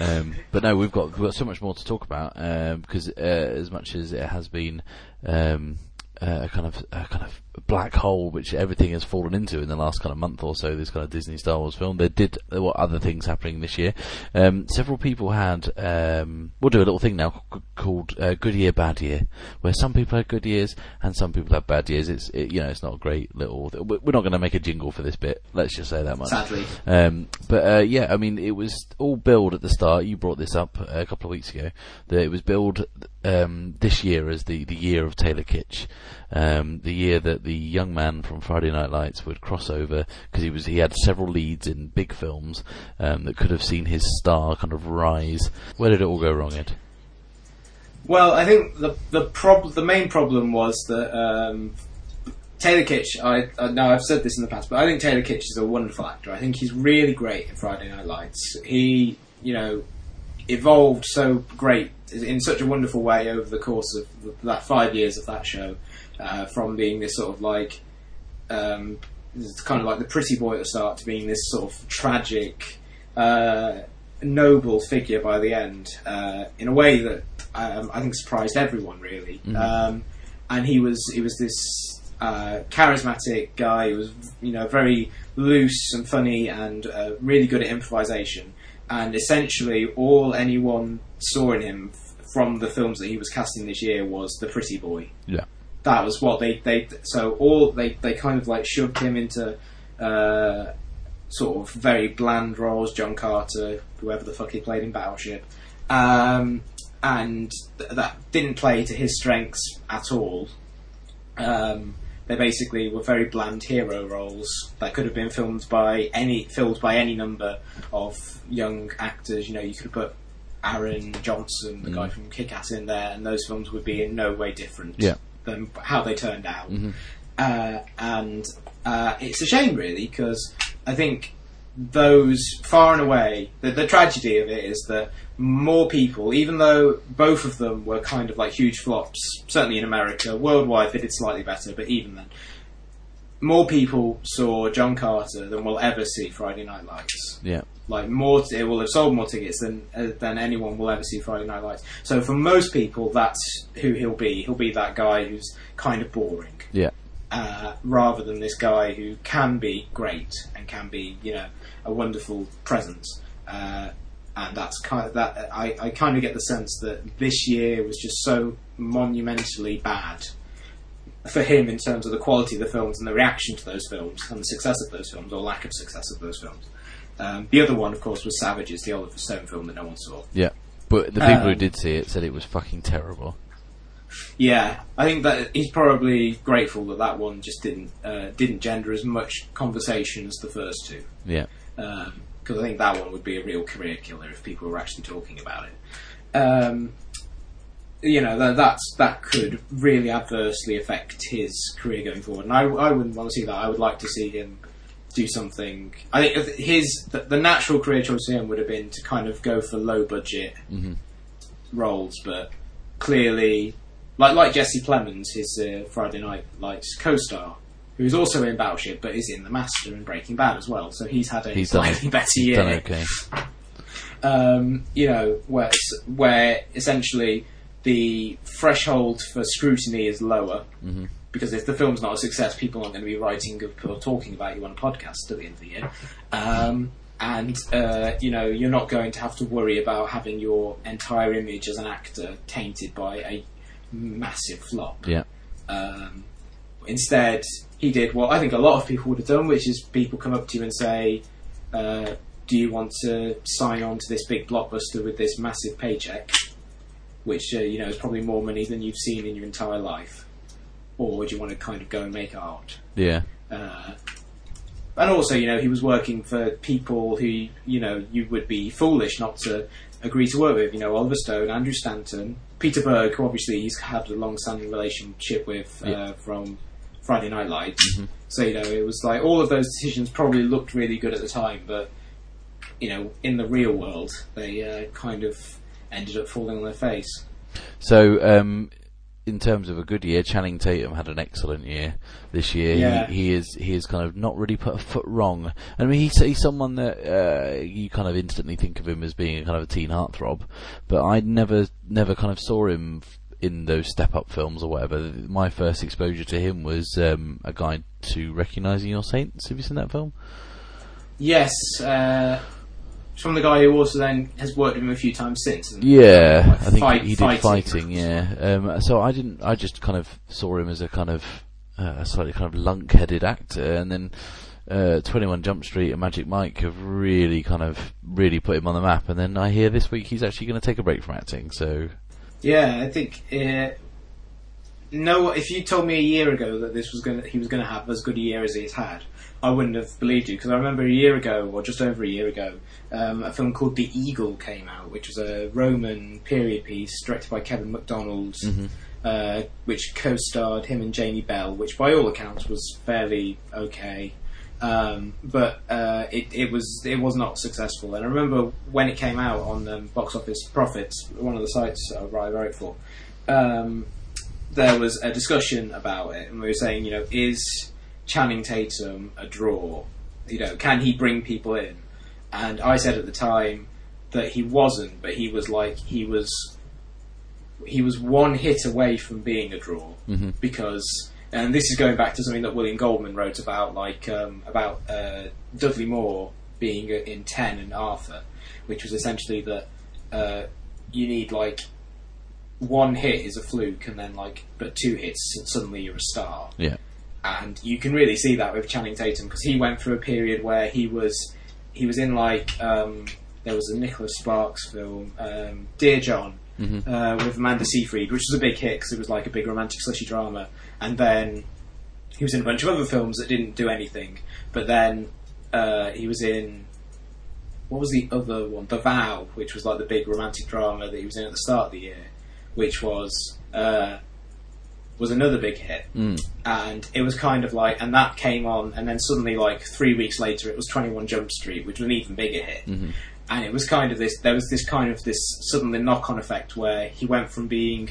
um, but no, we've got we've got so much more to talk about um, because uh, as much as it has been um, uh, a kind of a kind of black hole which everything has fallen into in the last kind of month or so. This kind of Disney Star Wars film. There did there were other things happening this year. Um, several people had. Um, we'll do a little thing now called uh, Good Year Bad Year, where some people had good years and some people had bad years. It's it, you know it's not a great little. We're we're not going to make a jingle for this bit. Let's just say that much. Sadly, Um, but uh, yeah, I mean, it was all billed at the start. You brought this up a couple of weeks ago. That it was billed um, this year as the, the year of Taylor Kitsch, um, the year that the young man from Friday Night Lights would cross over because he was he had several leads in big films um, that could have seen his star kind of rise. Where did it all go wrong, Ed? Well, I think the the prob- the main problem was that um, Taylor Kitsch. I uh, now I've said this in the past, but I think Taylor Kitsch is a wonderful actor. I think he's really great in Friday Night Lights. He, you know, evolved so great in such a wonderful way over the course of th- that five years of that show, uh, from being this sort of like. Um, it's kind of like the pretty boy at the start to being this sort of tragic, uh, noble figure by the end, uh, in a way that um, I think surprised everyone really. Um, and he was he was this uh, charismatic guy who was you know very loose and funny and uh, really good at improvisation. And essentially, all anyone saw in him f- from the films that he was casting this year was the pretty boy Yeah. That was what they they so all they they kind of like shoved him into uh, sort of very bland roles. John Carter, whoever the fuck he played in Battleship, um, and th- that didn't play to his strengths at all. Um, they basically were very bland hero roles that could have been filmed by any filled by any number of young actors. You know, you could have put Aaron Johnson, the guy from Kick-Ass, in there, and those films would be in no way different Yeah. Than how they turned out. Uh, and uh, it's a shame, really, because I think those far and away, the, the tragedy of it is that more people, even though both of them were kind of like huge flops, certainly in America, worldwide they did slightly better, but even then, more people saw John Carter than will ever see Friday Night Lights Yeah. Like more it will have sold more tickets than uh, than anyone will ever see Friday Night Lights. So for most people, that's who he'll be. He'll be that guy who's kind of boring, Yeah. uh, rather than this guy who can be great and can be you know a wonderful presence. Uh, and that's kind of that. I, I kind of get the sense that this year was just so monumentally bad for him in terms of the quality of the films and the reaction to those films and the success of those films or lack of success of those films. Um, the other one, of course, was Savages, the Oliver Stone film that no one saw. Yeah. But the people who Um, did see it said it was fucking terrible. Yeah, I think that he's probably grateful that that one just didn't uh, didn't gender as much conversation as the first two. Yeah. because I think that one would be a real career killer if people were actually talking about it. Um, you know, that, that's that could really adversely affect his career going forward, and I, I wouldn't want to see that. I would like to see him do something. I think his the, the natural career choice for him would have been to kind of go for low budget roles, but clearly, like like Jesse Plemons, his uh, Friday Night Lights co-star, who's also in Battleship, but is in The Master and Breaking Bad as well. So he's had a He's slightly it. better year Done okay. um, you know, where where essentially the threshold for scrutiny is lower. Mm-hmm. Because if the film's not a success, people aren't going to be writing or talking about you on a podcast at the end of the year. Um, and, uh, you know, you're not going to have to worry about having your entire image as an actor tainted by a massive flop. Yeah. Um, instead, he did what I think a lot of people would have done, which is people come up to you and say, uh, "Do you want to sign on to this big blockbuster with this massive paycheck, which uh, you know is probably more money than you've seen in your entire life, or do you want to kind of go and make art?" Yeah. Uh, and also, you know, he was working for people who, you know, you would be foolish not to agree to work with. You know, Oliver Stone, Andrew Stanton, Peter Berg, who obviously he's had a long-standing relationship with uh, Yeah. from Friday Night Lights. So you know, it was like all of those decisions probably looked really good at the time, but you know, in the real world, they uh, kind of ended up falling on their face. So, um, in terms of a good year, Channing Tatum had an excellent year this year. Yeah. He, he is he is kind of not really put a foot wrong. I mean, he's, he's someone that uh, you kind of instantly think of him as being a kind of a teen heartthrob, but I never never kind of saw him in those step up films or whatever. My first exposure to him was um, a guide to recognizing your saints. Have you seen that film? Yes, uh, from the guy who also then has worked with him a few times since. and, Yeah, like, I think fight- he did fighting. fighting. yeah, um, so I didn't. I just kind of saw him as a kind of uh, a slightly kind of lunk-headed actor, and then uh, Twenty One Jump Street and Magic Mike have really kind of really put him on the map. And then I hear this week he's actually going to take a break from acting. So Yeah, I think. Uh, no, if you told me a year ago that this was going, he was going to have as good a year as he's had, I wouldn't have believed you because I remember a year ago, or just over a year ago, um, a film called The Eagle came out, which was a Roman period piece directed by Kevin MacDonald, uh, which co-starred him and Jamie Bell, which by all accounts was fairly okay. Um, but uh, it, it was it was not successful, and I remember when it came out on um, Box Office Prophets, one of the sites I write for, um, there was a discussion about it, and we were saying, you know, is Channing Tatum a draw? You know, can he bring people in? And I said at the time that he wasn't, but he was like he was he was one hit away from being a draw Mhm. because, and this is going back to something that William Goldman wrote about, like um, about uh, Dudley Moore being in Ten and Arthur, which was essentially that uh, you need like one hit is a fluke, and then like but two hits, and suddenly you're a star yeah, and you can really see that with Channing Tatum because he went through a period where he was he was in like um, there was a Nicholas Sparks film, um, Dear John, Mhm. uh, with Amanda Seyfried, which was a big hit because it was like a big romantic slushy drama, and then he was in a bunch of other films that didn't do anything, but then uh, he was in. What was the other one? The Vow, which was like the big romantic drama that he was in at the start of the year, which was uh, was another big hit mm. and it was kind of like, and that came on, and then suddenly, like three weeks later, it was Twenty One Jump Street, which was an even bigger hit. Mhm. And it was kind of this. There was this kind of this suddenly knock-on effect where he went from being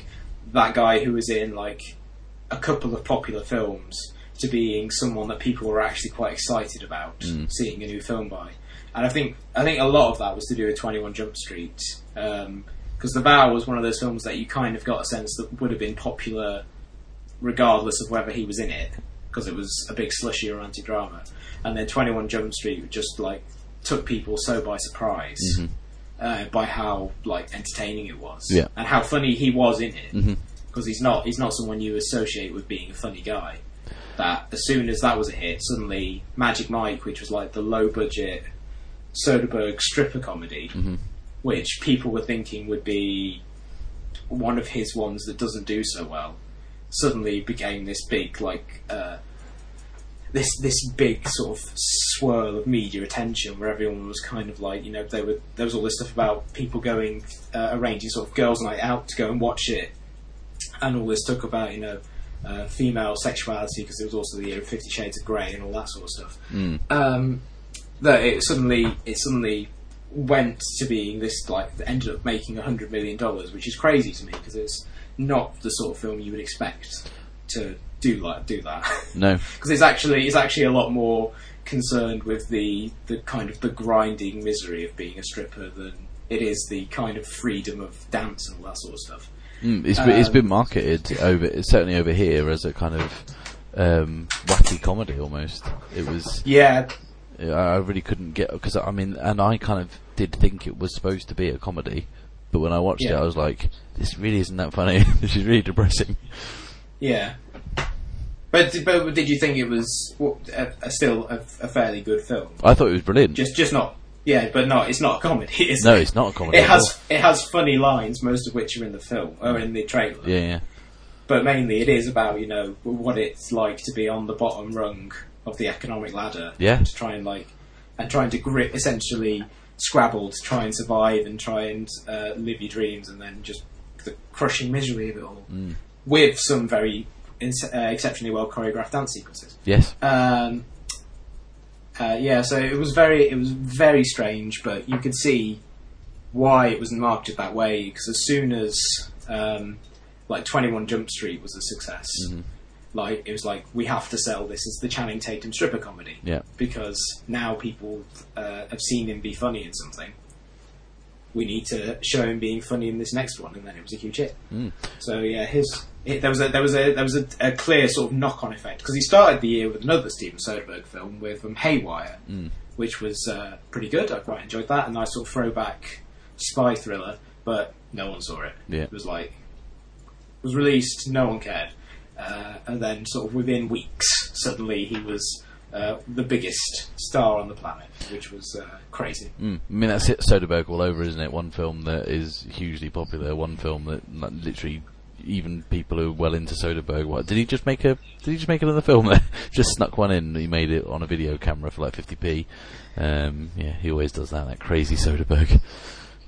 that guy who was in like a couple of popular films to being someone that people were actually quite excited about Mm. seeing a new film by. And I think I think a lot of that was to do with Twenty One Jump Street, because The Vow was one of those films that you kind of got a sense that would have been popular regardless of whether he was in it, because it was a big slushy romantic drama. And then Twenty One Jump Street just like took people so by surprise Mhm. uh, by how like entertaining it was, Yeah. and how funny he was in it. Because he's not he's not someone you associate with being a funny guy. That as soon as that was a hit, suddenly Magic Mike, which was like the low budget Soderbergh stripper comedy, Mhm. Which people were thinking would be one of his ones that doesn't do so well, suddenly became this big like uh, this this big sort of swirl of media attention where everyone was kind of like you know there were there was all this stuff about people going uh, arranging sort of girls' night out to go and watch it, and all this talk about you know. Uh, female sexuality because it was also the year of Fifty Shades of Grey and all that sort of stuff Mm. um, that it suddenly it suddenly went to being this like ended up making a hundred million dollars, which is crazy to me because it's not the sort of film you would expect to do like do that no, because it's actually it's actually a lot more concerned with the the kind of the grinding misery of being a stripper than it is the kind of freedom of dance and all that sort of stuff. mm. it's been, it's Um, been marketed over certainly over here as a kind of um, wacky comedy almost. It was Yeah, I I really couldn't get because I mean, and I kind of did think it was supposed to be a comedy, but when I watched it, I was like, "This really isn't that funny. this is really depressing." yeah. But, but did you think it was a, a still a, a fairly good film? I thought it was brilliant. Just, just not. Yeah, but no, it's not a comedy. Is no, it? it's not a comedy. It has it has funny lines, most of which are in the film or in the trailer. Yeah, yeah. But mainly, it is about you know what it's like to be on the bottom rung of the economic ladder. Yeah. To try and like and trying to grip essentially Scrabble to try and survive and try and uh, live your dreams, and then just the crushing misery of it all, Mm. with some very ins- uh, exceptionally well choreographed dance sequences. Yes. Um, uh, yeah, so it was very it was very strange, but you could see why it was marketed that way. Because as soon as um, like Twenty One Jump Street was a success, like it was like we have to sell this as the Channing Tatum stripper comedy Yeah. because now people uh, have seen him be funny in something. We need to show him being funny in this next one, and then it was a huge hit. Mm. So yeah, his it, there was a there was a there was a, a clear sort of knock on effect because he started the year with another Steven Soderbergh film with um, Haywire, Mm. which was uh, pretty good. I quite enjoyed that, a nice sort of throwback spy thriller, but no one saw it. Yeah. It was like it was released, no one cared, uh, and then sort of within weeks, suddenly he was uh, the biggest star on the planet, which was uh, crazy. Mm. I mean, that's it, Soderbergh all over, isn't it? One film that is hugely popular, one film that literally even people who are well into Soderbergh. What did he just make a? Did he just make another film? just snuck one in. He made it on a video camera for like 50p. Um, yeah, he always does that. That crazy Soderbergh.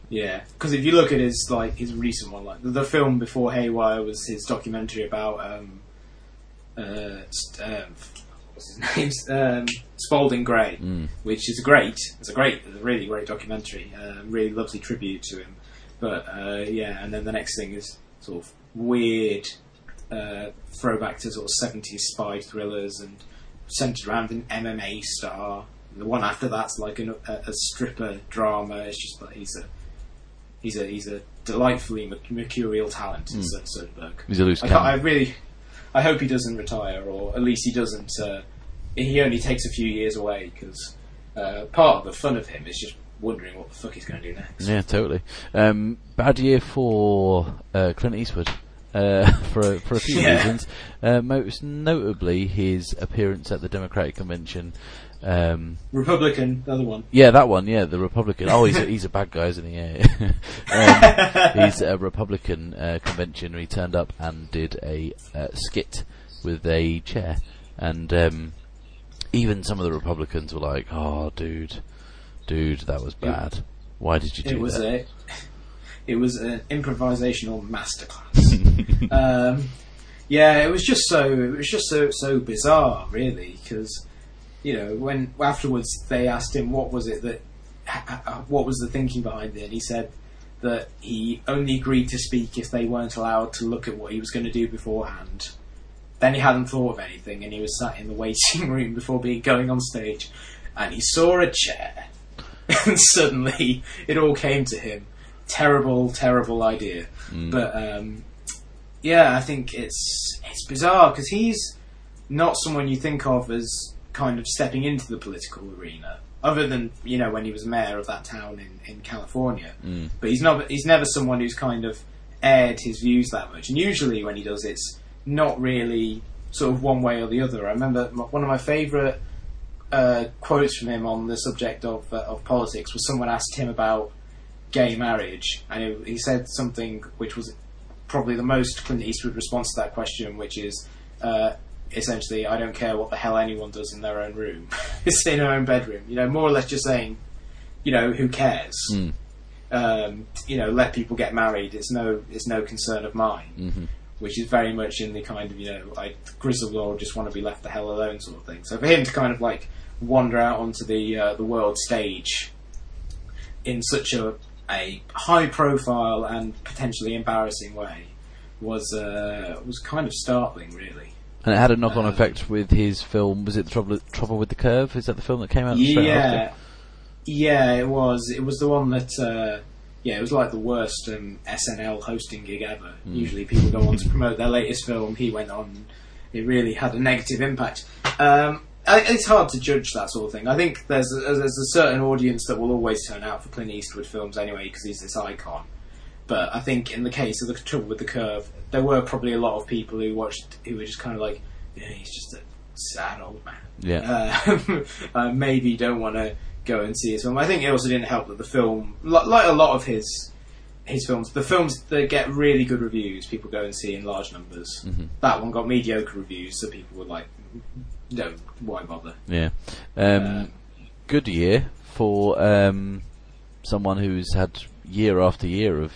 Yeah, because if you look at his like his recent one, like the, the film before Haywire was his documentary about um, uh, st- um, what's his name, um, Spalding Gray, Mm. which is great. It's a great, it's a really great documentary. Uh, really lovely tribute to him. But uh, yeah, and then the next thing is sort of weird uh, throwback to sort of seventies spy thrillers and centered around an MMA star. The one after that's like an, a, a stripper drama. It's just like he's a he's a he's a delightfully merc- mercurial talent, mm. Soderbergh. He's a loose I, I really, I hope he doesn't retire, or at least he doesn't. Uh, he only takes a few years away because uh, part of the fun of him is just wondering what the fuck he's going to do next. Yeah, totally. Um, bad year for uh, Clint Eastwood. Uh, for a, for a few Yeah. reasons, uh, most notably his appearance at the Democratic convention. Um, Republican, the other one. Yeah, that one. Yeah, the Republican. Oh, he's a, he's a bad guy, isn't he? Yeah. um, he's a Republican uh, convention. He turned up and did a uh, skit with a chair, and um, even some of the Republicans were like, "Oh, dude, dude, that was bad. Why did you do It was that?" a, it was an improvisational masterclass. um, yeah, it was just so it was just so so bizarre, really, because you know when afterwards they asked him what was it that h- h- what was the thinking behind it, and he said that he only agreed to speak if they weren't allowed to look at what he was going to do beforehand. Then he hadn't thought of anything, and he was sat in the waiting room before being going on stage, and he saw a chair, and suddenly it all came to him. Terrible, terrible idea. Mm. But um, yeah, I think it's it's bizarre because he's not someone you think of as kind of stepping into the political arena, other than you know when he was mayor of that town in, in California. Mm. But he's not. He's never someone who's kind of aired his views that much. And usually when he does, it's not really sort of one way or the other. I remember one of my favourite uh, quotes from him on the subject of uh, of politics was someone asked him about gay marriage, and he, he said something which was probably the most Clint Eastwood response to that question, which is uh, essentially, "I don't care what the hell anyone does in their own room, it's in their own bedroom." You know, more or less just saying, you know, who cares? Mm. Um, you know, let people get married. It's no, it's no concern of mine. Mhm. Which is very much in the kind of you know, I grizzled or just want to be left the hell alone sort of thing. So for him to kind of like wander out onto the uh, the world stage in such a a high profile and potentially embarrassing way was uh, was kind of startling, really. And it had a knock-on Uh, effect with his film. Was it the Trouble, Trouble with the Curve? Is that the film that came out Yeah, yeah, it was. It was the one that. Uh, yeah, it was like the worst um, SNL hosting gig ever. Mm. Usually, people go on to promote their latest film. He went on. It really had a negative impact. Um, I, it's hard to judge that sort of thing. I think there's a, there's a certain audience that will always turn out for Clint Eastwood films anyway because he's this icon. But I think in the case of the Trouble with the Curve, there were probably a lot of people who watched who were just kind of like, yeah, he's just a sad old man. Yeah. Uh, uh, maybe don't want to go and see his film. I think it also didn't help that the film, like a lot of his his films, the films that get really good reviews, people go and see in large numbers. Mhm. That one got mediocre reviews, so people were like, "No, why bother?" Yeah. Um, Um, good year for um, someone who's had year after year of,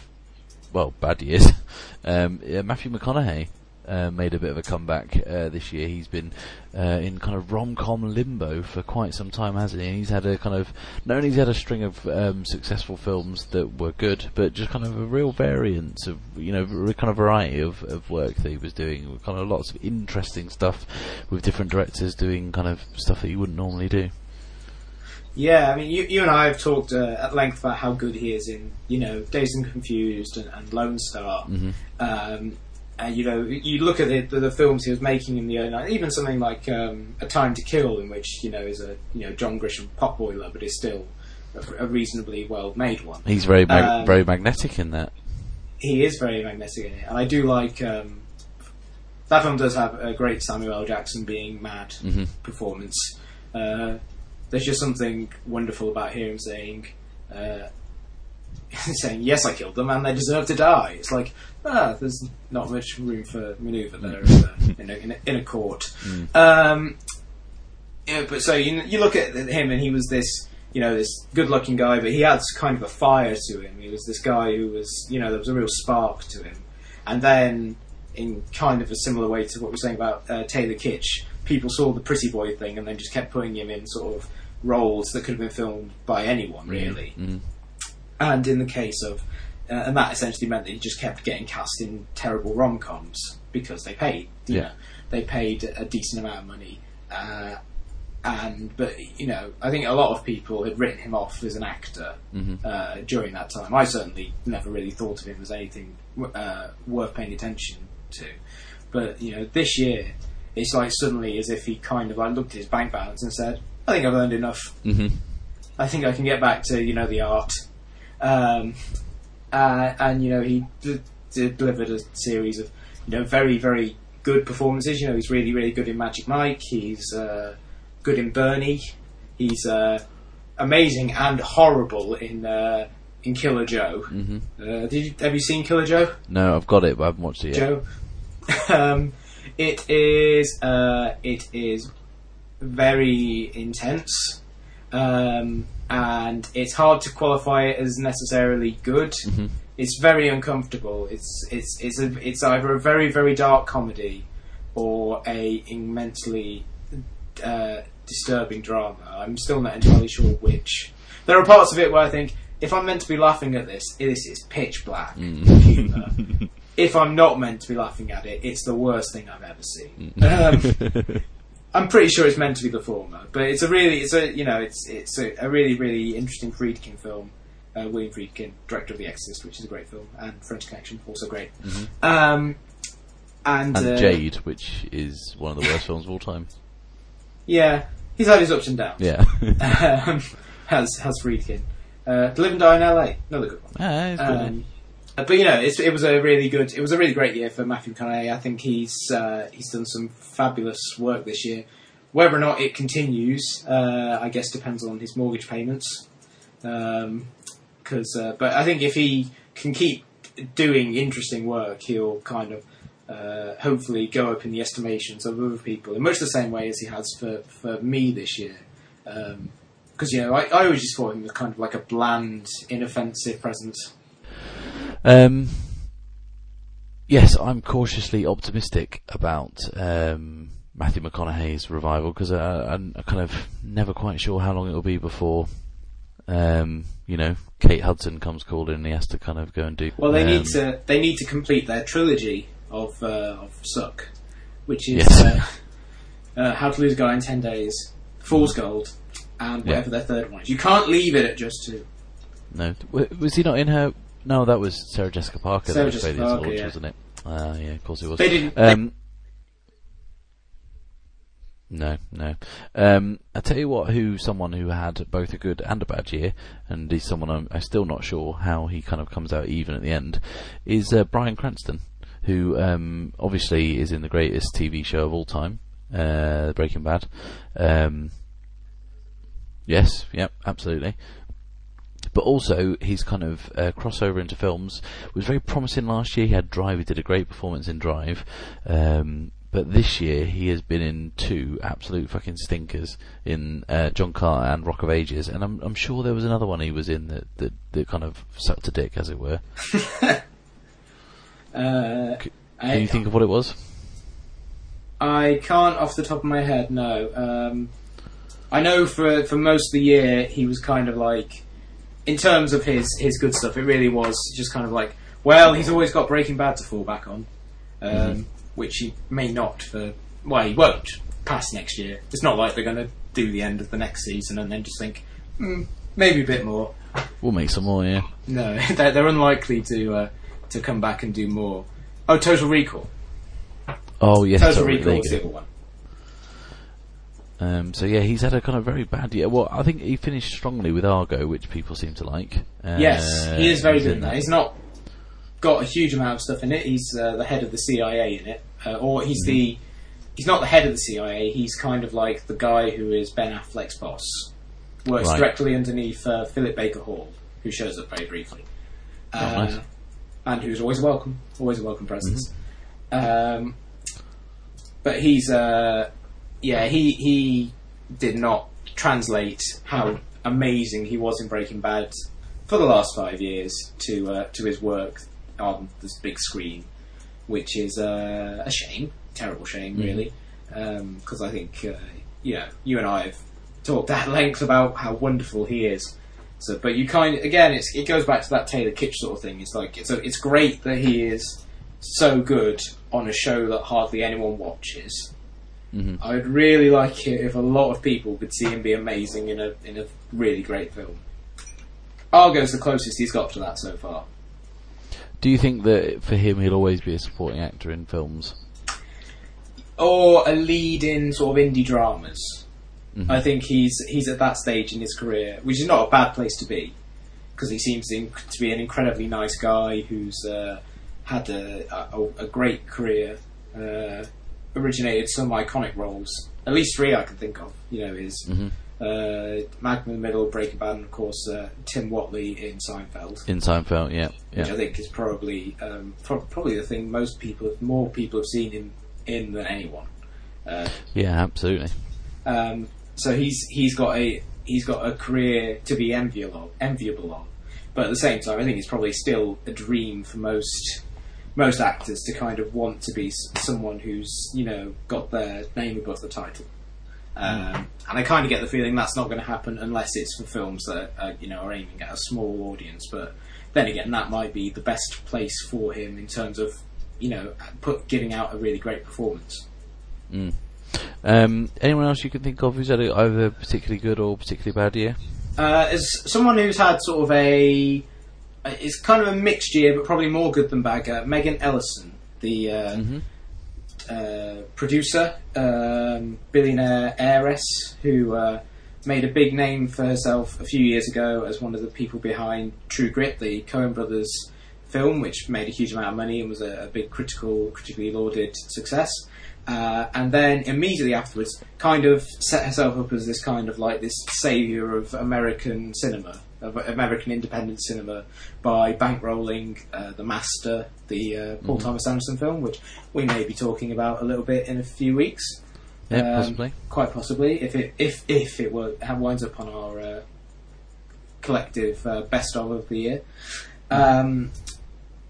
well, bad years. Um, yeah, Matthew McConaughey. uh, made a bit of a comeback uh, this year. He's been uh, in kind of rom-com limbo for quite some time, hasn't he? And he's had a kind of not only has he had a string of um, successful films that were good, but just kind of a real variance of you know a kind of variety of, of work that he was doing. Kind of lots of interesting stuff with different directors doing kind of stuff that you wouldn't normally do. Yeah, I mean, you, you and I have talked uh, at length about how good he is in, you know, Dazed and Confused and, and Lone Star. Mm-hmm. Um, and, you know, you look at the, the, the films he was making in the early 90s, even something like um, A Time to Kill, in which, you know, is a, you know, John Grisham potboiler, but is still a, a reasonably well-made one. He's very mag- Um, very magnetic in that. He is very magnetic in it, and I do like... Um, that film does have a great Samuel L. Jackson being mad Mhm. performance. Uh, there's just something wonderful about hearing him saying, uh, saying, "Yes, I killed them, and they deserve to die." It's like, ah, there's not much room for manoeuvre there there, in, a, in, a, in a court. Um, yeah, but so you you look at him, and he was this. You know, this good-looking guy, but he had kind of a fire to him. He was this guy who was, you know, there was a real spark to him. And then, in kind of a similar way to what we we're saying about uh, Taylor Kitsch, people saw the pretty boy thing and then just kept putting him in sort of roles that could have been filmed by anyone, really. Mm. And in the case of, uh, and that essentially meant that he just kept getting cast in terrible rom coms because they paid. You Yeah. know, they paid a decent amount of money. Uh, and but you know, I think a lot of people had written him off as an actor Mhm. uh, during that time. I certainly never really thought of him as anything uh, worth paying attention to. But you know, this year it's like suddenly as if he kind of like looked at his bank balance and said, "I think I've earned enough. hmm I think I can get back to you know the art." Um, uh, and you know, he d- d- delivered a series of you know very very good performances. You know, he's really really good in Magic Mike. He's uh, good in Bernie. He's uh, amazing and horrible in uh, in Killer Joe. hmm Uh, did you, have you seen Killer Joe? No, I've got it, but I haven't watched it yet. Joe. um, it is uh, it is very intense, um, and it's hard to qualify it as necessarily good. Mhm. It's very uncomfortable. It's it's it's a, it's either a very very dark comedy or a immensely uh, disturbing drama. I'm still not entirely sure which. There are parts of it where I think if I'm meant to be laughing at this, this is pitch black humour if I'm not meant to be laughing at it, it's the worst thing I've ever seen. Um, I'm pretty sure it's meant to be the former, but it's a really, it's a, you know, it's it's a, a really really interesting Friedkin film. Uh, William Friedkin, director of The Exorcist, which is a great film, and French Connection, also great. Um, and and uh, Jade, which is one of the worst films of all time. yeah, he's had his ups and downs. Yeah. um, has has Friedkin. Uh, to Live and Die in L.A. Another good one. ah, it's good. Um, but you know, it was a really good, it was a really great year for Matthew McConaughey. I think he's uh, he's done some fabulous work this year. Whether or not it continues, uh, I guess depends on his mortgage payments. Because, uh, but I think if he can keep doing interesting work, he'll kind of uh, hopefully go up in the estimations of other people in much the same way as he has for, for me this year. Because you know, I, I always just thought him as kind of like a bland, inoffensive presence. Um, yes, I'm cautiously optimistic about um, Matthew McConaughey's revival because I'm kind of never quite sure how long it will be before, um, you know, Kate Hudson comes calling and he has to kind of go and do. Well, they um, need to they need to complete their trilogy of uh, of Suck, which is Yes. uh, uh, How to Lose a Guy in Ten Days, Fool's Gold, and Yeah. whatever their third one is. You can't leave it at just two. No, was he not in her? No, that was Sarah Jessica Parker. Sarah that was Jessica to Parker, Launch, yeah. wasn't it? Uh, yeah, of course it was. They didn't- Um, no, no. Um, I tell you what, who someone who had both a good and a bad year, and is someone I'm, I'm still not sure how he kind of comes out even at the end, is uh, Bryan Cranston, who um, obviously is in the greatest TV show of all time, uh, Breaking Bad. Um, yes, yep, absolutely but also his kind of uh, crossover into films was very promising last year. He had Drive, he did a great performance in Drive, um, but this year he has been in two absolute fucking stinkers in uh, John Carter and Rock of Ages, and I'm, I'm sure there was another one he was in that, that, that kind of sucked a dick, as it were. Uh, C- I- Can you think of what it was? I can't off the top of my head. No. Um, I know for for most of the year he was kind of like, in terms of his his good stuff, it really was just kind of like, well, he's always got Breaking Bad to fall back on, um, which he may not for. Well, he won't past next year. It's not like they're going to do the end of the next season and then just think, mm, maybe a bit more. We'll make some more, yeah. No, they're, they're unlikely to uh, to come back and do more. Oh, Total Recall. Oh, yes. Total there Recall is the other one. Um, so yeah, he's had a kind of very bad year. Well, I think he finished strongly with Argo, which people seem to like. Uh, Yes, he is very good in that. He's not got a huge amount of stuff in it. He's uh, the head of the CIA in it, uh, or he's the he's not the head of the CIA. He's kind of like the guy who is Ben Affleck's boss. Works Right. directly underneath uh, Philip Baker Hall, who shows up very briefly, Oh, uh, nice. and who's always welcome, always a welcome presence. Mm-hmm. Um, but he's uh, yeah, he he did not translate how amazing he was in Breaking Bad for the last five years to uh, to his work on this big screen, which is uh, a shame, terrible shame, really, because I think uh, you know you and I have talked at length about how wonderful he is. So, but you kind of, again, it's, it goes back to that Taylor Kitsch sort of thing. It's like it's it's great that he is so good on a show that hardly anyone watches. Mhm. I'd really like it if a lot of people could see him be amazing in a in a really great film. Argo's the closest he's got to that so far. Do you think that for him he'll always be a supporting actor in films? Or a lead in sort of indie dramas. Mhm. I think he's he's at that stage in his career, which is not a bad place to be, because he seems in, to be an incredibly nice guy who's uh, had a, a, a great career, uh, originated some iconic roles, at least three I can think of. You know, his Mhm. uh, Malcolm in the Middle, Breaking Bad, and of course uh, Tim Whatley in Seinfeld. In Seinfeld, yeah, Which. I think is probably um, pro- probably the thing most people, more people have seen him in than anyone. Uh, Yeah, absolutely. um, so he's he's got a he's got a career to be enviable enviable of, but at the same time, I think it's probably still a dream for most most actors to kind of want to be someone who's you know got their name above the title. Um, and I kind of get the feeling that's not going to happen unless it's for films that uh, you know are aiming at a small audience. But then again, that might be the best place for him in terms of you know put giving out a really great performance. Mm. Um, anyone else you can think of who's had either particularly good or particularly bad year? Uh, as someone who's had sort of a, it's kind of a mixed year, but probably more good than bad. Uh, Megan Ellison, the uh, hmm uh, producer, um, billionaire heiress, who uh, made a big name for herself a few years ago as one of the people behind True Grit, the Coen Brothers film, which made a huge amount of money and was a, a big critical, critically lauded success. Uh, and then immediately afterwards, kind of set herself up as this kind of like this savior of American cinema, of American independent cinema, by bankrolling uh, The Master, the uh, Paul Thomas Anderson film, which we may be talking about a little bit in a few weeks. Yeah, Um, possibly. Quite possibly, if it if if it were winds up on our uh, collective uh, best of of the year. Um,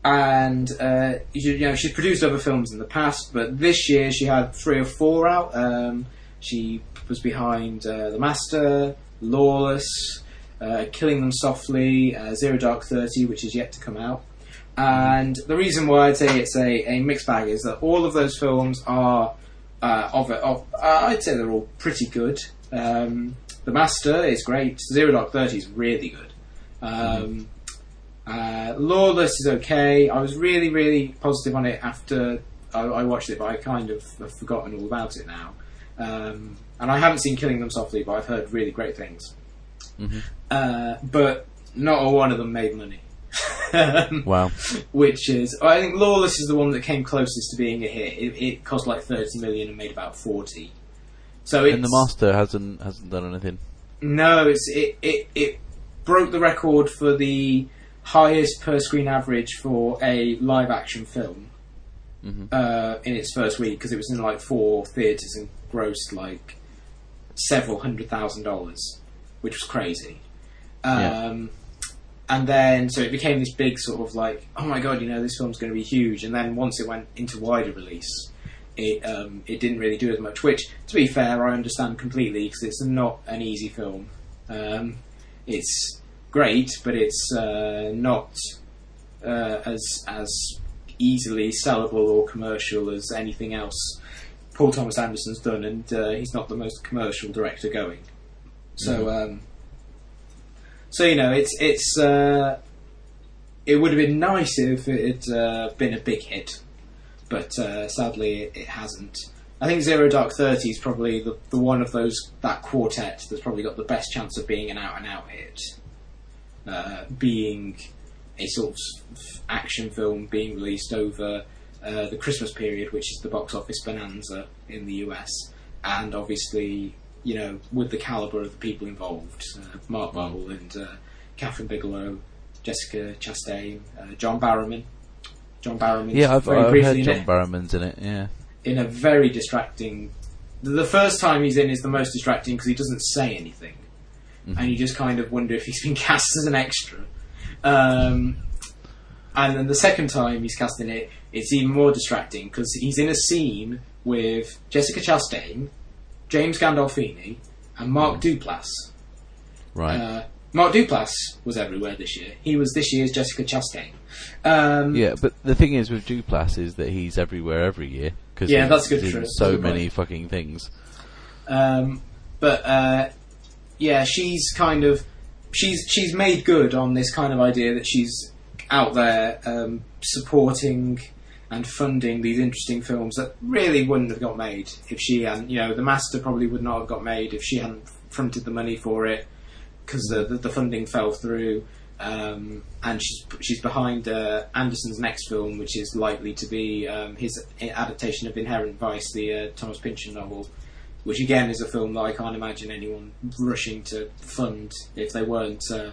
and uh, you, you know she's produced other films in the past, but this year she had three or four out. Um, she was behind uh, The Master, Lawless, uh, Killing Them Softly, uh, Zero Dark Thirty, which is yet to come out. And the reason why I'd say it's a, a mixed bag is that all of those films are uh, of, of uh, I'd say they're all pretty good. Um, the Master is great. Zero Dark Thirty is really good. Um, uh, Lawless is okay. I was really, really positive on it after I, I watched it, but I kind of have forgotten all about it now. Um, and I haven't seen Killing Them Softly, but I've heard really great things. Mhm. Uh, but not a one of them made money. Wow. which is I think Lawless is the one that came closest to being a hit. It, it cost like thirty million and made about forty. So it's And the master hasn't hasn't done anything. no, it's it, it it broke the record for the highest per screen average for a live action film Mhm. uh, in its first week because it was in like four theaters and grossed like several hundred thousand dollars, which was crazy. Yeah. Um, and then so it became this big sort of like, oh my god, you know, this film's going to be huge. And then once it went into wider release, it um, it didn't really do as much. Which, to be fair, I understand completely because it's not an easy film. Um, it's great, but it's uh, not uh, as as easily sellable or commercial as anything else Paul Thomas Anderson's done, and uh, he's not the most commercial director going. So, um, so you know, it's it's uh, it would have been nice if it had uh, been a big hit, but uh, sadly, it, it hasn't. I think Zero Dark Thirty is probably the, the one of those that quartet that's probably got the best chance of being an out and out hit, uh, being a sort of action film being released over uh, the Christmas period, which is the box office bonanza in the US, and obviously, you know, with the caliber of the people involved, uh, Mark Boal and uh, Kathryn Bigelow, Jessica Chastain, uh, John Barrowman. John Barrowman. Yeah, I've, I've heard John it, Barrowman's in it. Yeah, in a very distracting. The first time he's in is the most distracting because he doesn't say anything, and you just kind of wonder if he's been cast as an extra. Um, and then the second time he's cast in it, it's even more distracting because he's in a scene with Jessica Chastain, James Gandolfini, and Mark Duplass. right. Uh, Mark Duplass was everywhere this year. He was this year's Jessica Chastain. Um, yeah, but the thing is with Duplass is that he's everywhere every year because Yeah, that's good so good many point. fucking things. Um, but uh, yeah, she's kind of she's she's made good on this kind of idea that she's out there um, supporting and funding these interesting films that really wouldn't have got made if she hadn't. You know, The Master probably would not have got made if she hadn't fronted the money for it because the, the the funding fell through. Um, and she's she's behind uh, Anderson's next film, which is likely to be um, his adaptation of Inherent Vice, the uh, Thomas Pynchon novel which again is a film that I can't imagine anyone rushing to fund if they weren't uh,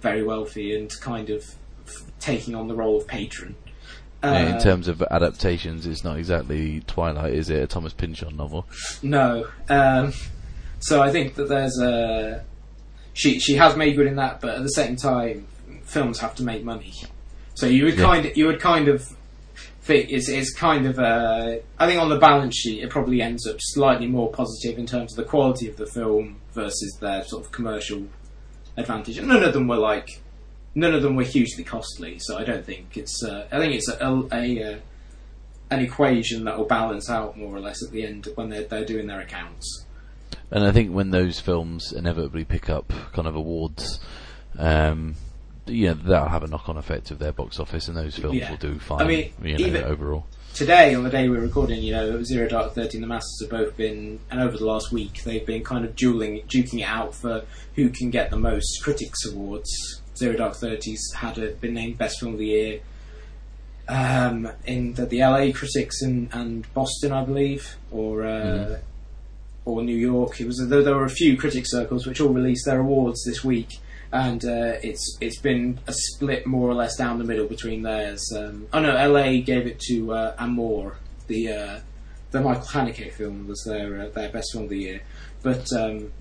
very wealthy and kind of f- taking on the role of patron. Uh, in terms of adaptations, it's not exactly Twilight, is it? A Thomas Pynchon novel. No. Um, so I think that there's a she she has made good in that, but at the same time, films have to make money. So you would Yeah. kind of, you would kind of think it's it's kind of uh, I think on the balance sheet it probably ends up slightly more positive in terms of the quality of the film versus their sort of commercial advantage. And none of them were like none of them were hugely costly, so I don't think it's uh, I think it's a, a, a uh, an equation that will balance out more or less at the end when they're, they're doing their accounts. And I think when those films inevitably pick up kind of awards, um, you know, that'll have a knock-on effect of their box office, and those films Yeah. will do fine. I mean, you know, even- overall. Today, on the day we're recording, you know, Zero Dark Thirty and The Masters have both been, and over the last week, they've been kind of dueling, duking it out for who can get the most critics awards. Zero Dark Thirty's had a, been named Best Film of the Year um, in the, the LA critics and, and Boston, I believe, or uh, or New York. It was there, there were a few critic circles which all released their awards this week, and uh, it's it's been a split more or less down the middle between theirs. Um, oh no, LA gave it to uh, Amour, the uh, the Michael Haneke film was their uh, their best film of the year, but um,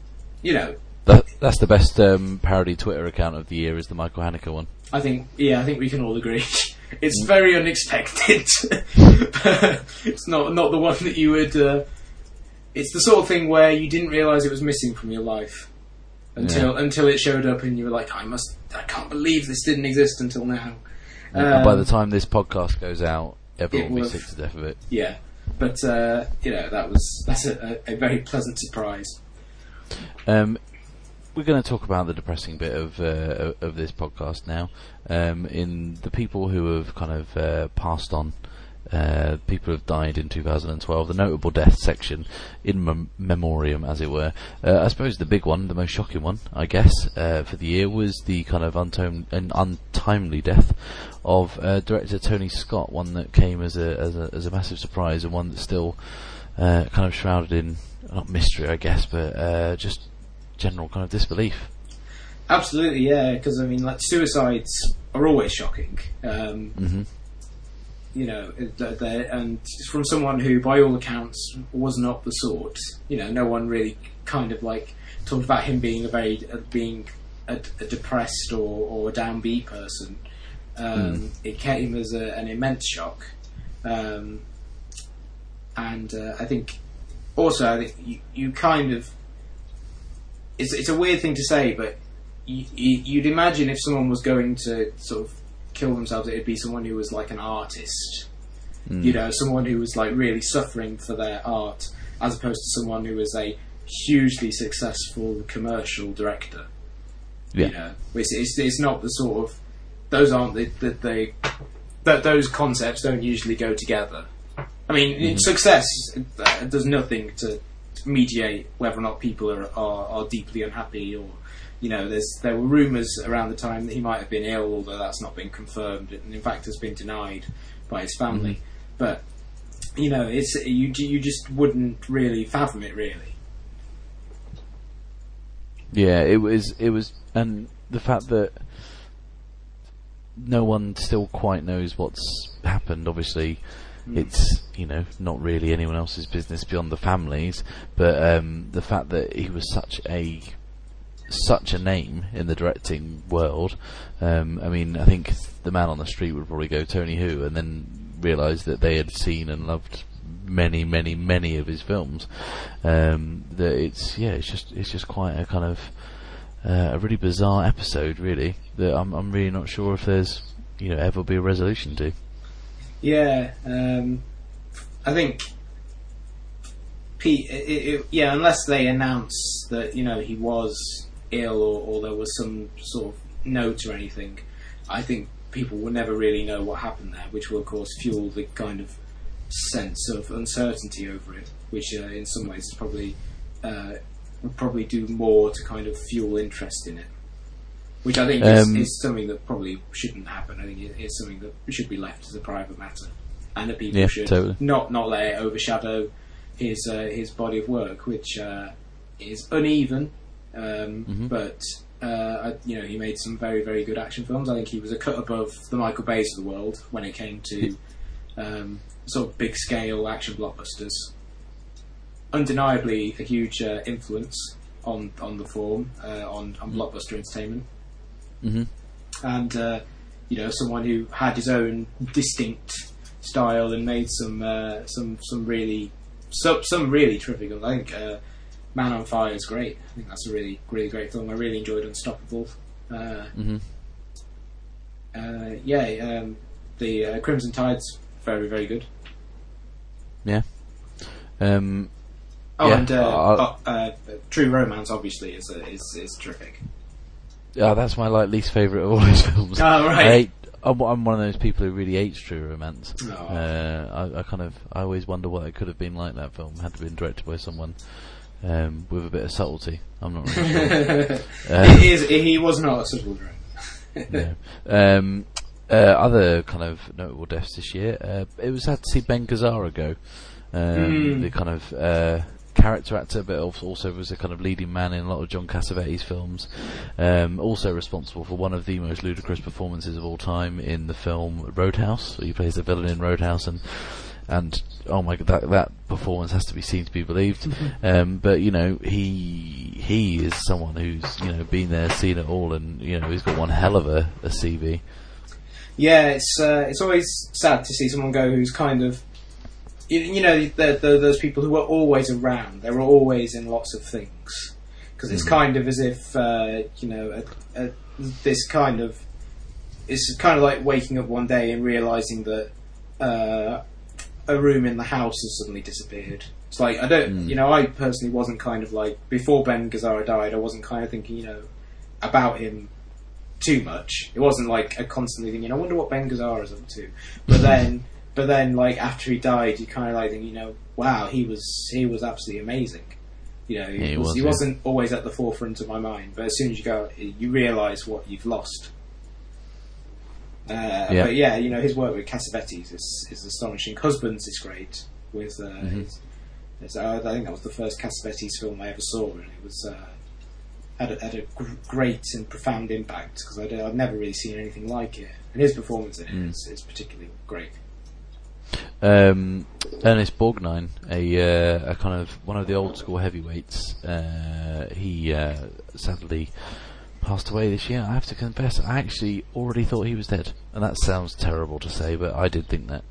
you know. That, that's the best um, parody Twitter account of the year is the Michael Haneke one. I think, yeah, I think we can all agree. It's very unexpected. it's not not the one that you would. Uh, it's the sort of thing where you didn't realise it was missing from your life until until it showed up, and you were like, "I must, I can't believe this didn't exist until now." and by Um, the time this podcast goes out, everyone will be sick to death of it. yeah, but uh, you know that was that's a, a, a very pleasant surprise. Um, we're going to talk about the depressing bit of uh, of this podcast now. Um, in the people who have kind of uh, passed on, uh, people who have died in 2012, the notable death section in mem- memoriam, as it were. Uh, I suppose the big one, the most shocking one, I guess, uh, for the year was the kind of untom- an untimely death of uh, director Tony Scott. One that came as a as a, as a massive surprise, and one that's still kind of shrouded in not mystery, I guess, but just general kind of disbelief. Absolutely, yeah. Because I mean, like suicides are always shocking. Um, hmm you know, and from someone who, by all accounts, was not the sort. You know, no one really kind of like talked about him being a very uh, being a, a depressed or, or a downbeat person. Um, It came as a, an immense shock, um, and uh, I think also I think you, you kind of it's it's a weird thing to say, but you, you, you'd imagine if someone was going to sort of kill themselves, it'd be someone who was like an artist, Mm. you know, someone who was like really suffering for their art, as opposed to someone who was a hugely successful commercial director. Yeah. You know, it's, it's, it's not the sort of those aren't the the, the that those concepts don't usually go together. I mean, success uh, does nothing to mediate whether or not people are, are, are deeply unhappy or. You know, there's there were rumours around the time that he might have been ill, although that's not been confirmed, and in fact has been denied by his family. Mm-hmm. But you know, it's you you just wouldn't really fathom it, really. Yeah, it was. It was, and the fact that no one still quite knows what's happened. Obviously, it's you know not really anyone else's business beyond the families. But um, the fact that he was such a such a name in the directing world. Um, I mean, I think the man on the street would probably go Tony Who, and then realise that they had seen and loved many, many, many of his films. Um, that it's yeah, it's just it's just quite a kind of uh, a really bizarre episode, really. That I'm I'm really not sure if there's you know ever be a resolution to. Yeah, um, I think Pete. It, it, yeah, unless they announce that you know he was ill or, or there was some sort of note or anything, I think people will never really know what happened there, which will of course fuel the kind of sense of uncertainty over it, which uh, in some ways is probably uh, will probably do more to kind of fuel interest in it. Which I think is, Um, is something that probably shouldn't happen. I think it is something that should be left as a private matter, and that people Yeah, should totally. not not let it overshadow his uh, his body of work, which uh, is uneven, um, Mhm. but uh, I, you know he made some very very good action films. I think he was a cut above the Michael Bays of the world when it came to um, sort of big scale action blockbusters. Undeniably, a huge uh, influence on on the form uh, on on blockbuster entertainment hmm and uh, you know someone who had his own distinct style and made some uh, some some really some, some really terrific. I think uh, Man on Fire is great. I think that's a really really great film. I really enjoyed Unstoppable. Uh, hmm uh, yeah, um, the uh, Crimson Tide's very very good. Yeah. Um, Oh, Yeah, and uh, uh, uh, uh, True Romance obviously is uh, is is terrific. yeah, that's my like least favourite of all his films. Oh, right. I I'm one of those people who really hates True Romance. Oh. Uh, I, I kind of I always wonder what it could have been like that film had to been directed by someone um, with a bit of subtlety. I'm not really sure. Uh, he, is, he was not a subtle director. no. Um, uh, other kind of notable deaths this year. Uh, it was sad to see Ben Gazzara go. Um, Hmm. The kind of uh, character actor, but also was a kind of leading man in a lot of John Cassavetes films. Um, also responsible for one of the most ludicrous performances of all time in the film Roadhouse. He plays the villain in Roadhouse, and and oh my god, that that performance has to be seen to be believed. um, but you know, he he is someone who's you know been there, seen it all, and you know he's got one hell of a, a CV. Yeah, it's uh, it's always sad to see someone go who's kind of, you, you know, the, the, those people who were always around. They were always in lots of things because it's kind of as if uh, you know a, a, this kind of it's kind of like waking up one day and realizing that uh, a room in the house has suddenly disappeared. It's like I don't, you know, I personally wasn't kind of like before Ben Gazzara died. I wasn't kind of thinking, you know, about him too much. It wasn't like a constantly thinking, you know, I wonder what Ben Gazzara is up to. But then, but then, like after he died, you kind of like think, you know, wow, he was he was absolutely amazing. You know, he, he was, was, he yeah. wasn't always at the forefront of my mind, but as soon as you go, you realise what you've lost. Uh, Yeah. But yeah, you know, his work with Cassavetes is, is astonishing. Husbands is great. With uh, Mm-hmm. his, his- I I think that was the first Cassavetes film I ever saw, and it was uh, had a, had a gr- great and profound impact because I'd, I'd never really seen anything like it. And his performance in it Mm. is, is particularly great. Um, Ernest Borgnine, a uh, a kind of one of the old school heavyweights. Uh, he uh, sadly passed away this year. I have to confess, I actually already thought he was dead, and that sounds terrible to say, but I did think that.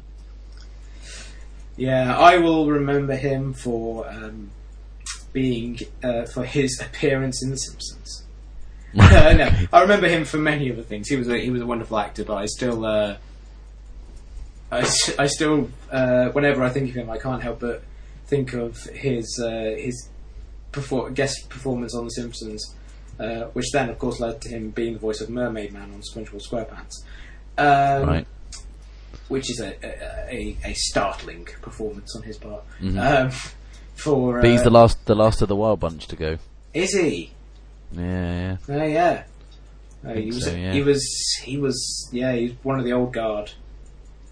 Yeah, I will remember him for um, being uh, for his appearance in The Simpsons. no, I remember him for many other things. He was a, he was a wonderful actor, but I still uh, I, I still uh, whenever I think of him, I can't help but think of his uh, his perfor- guest performance on The Simpsons, uh, which then of course led to him being the voice of Mermaid Man on SpongeBob SquarePants. Um, Right. which is a, a, a, startling performance on his part. Mhm. Um, for But he's uh, the last, the last of the wild bunch to go. is he? Yeah, yeah. Uh, yeah. Uh, he was. so, yeah. He was. He was. Yeah, he's one of the old guard.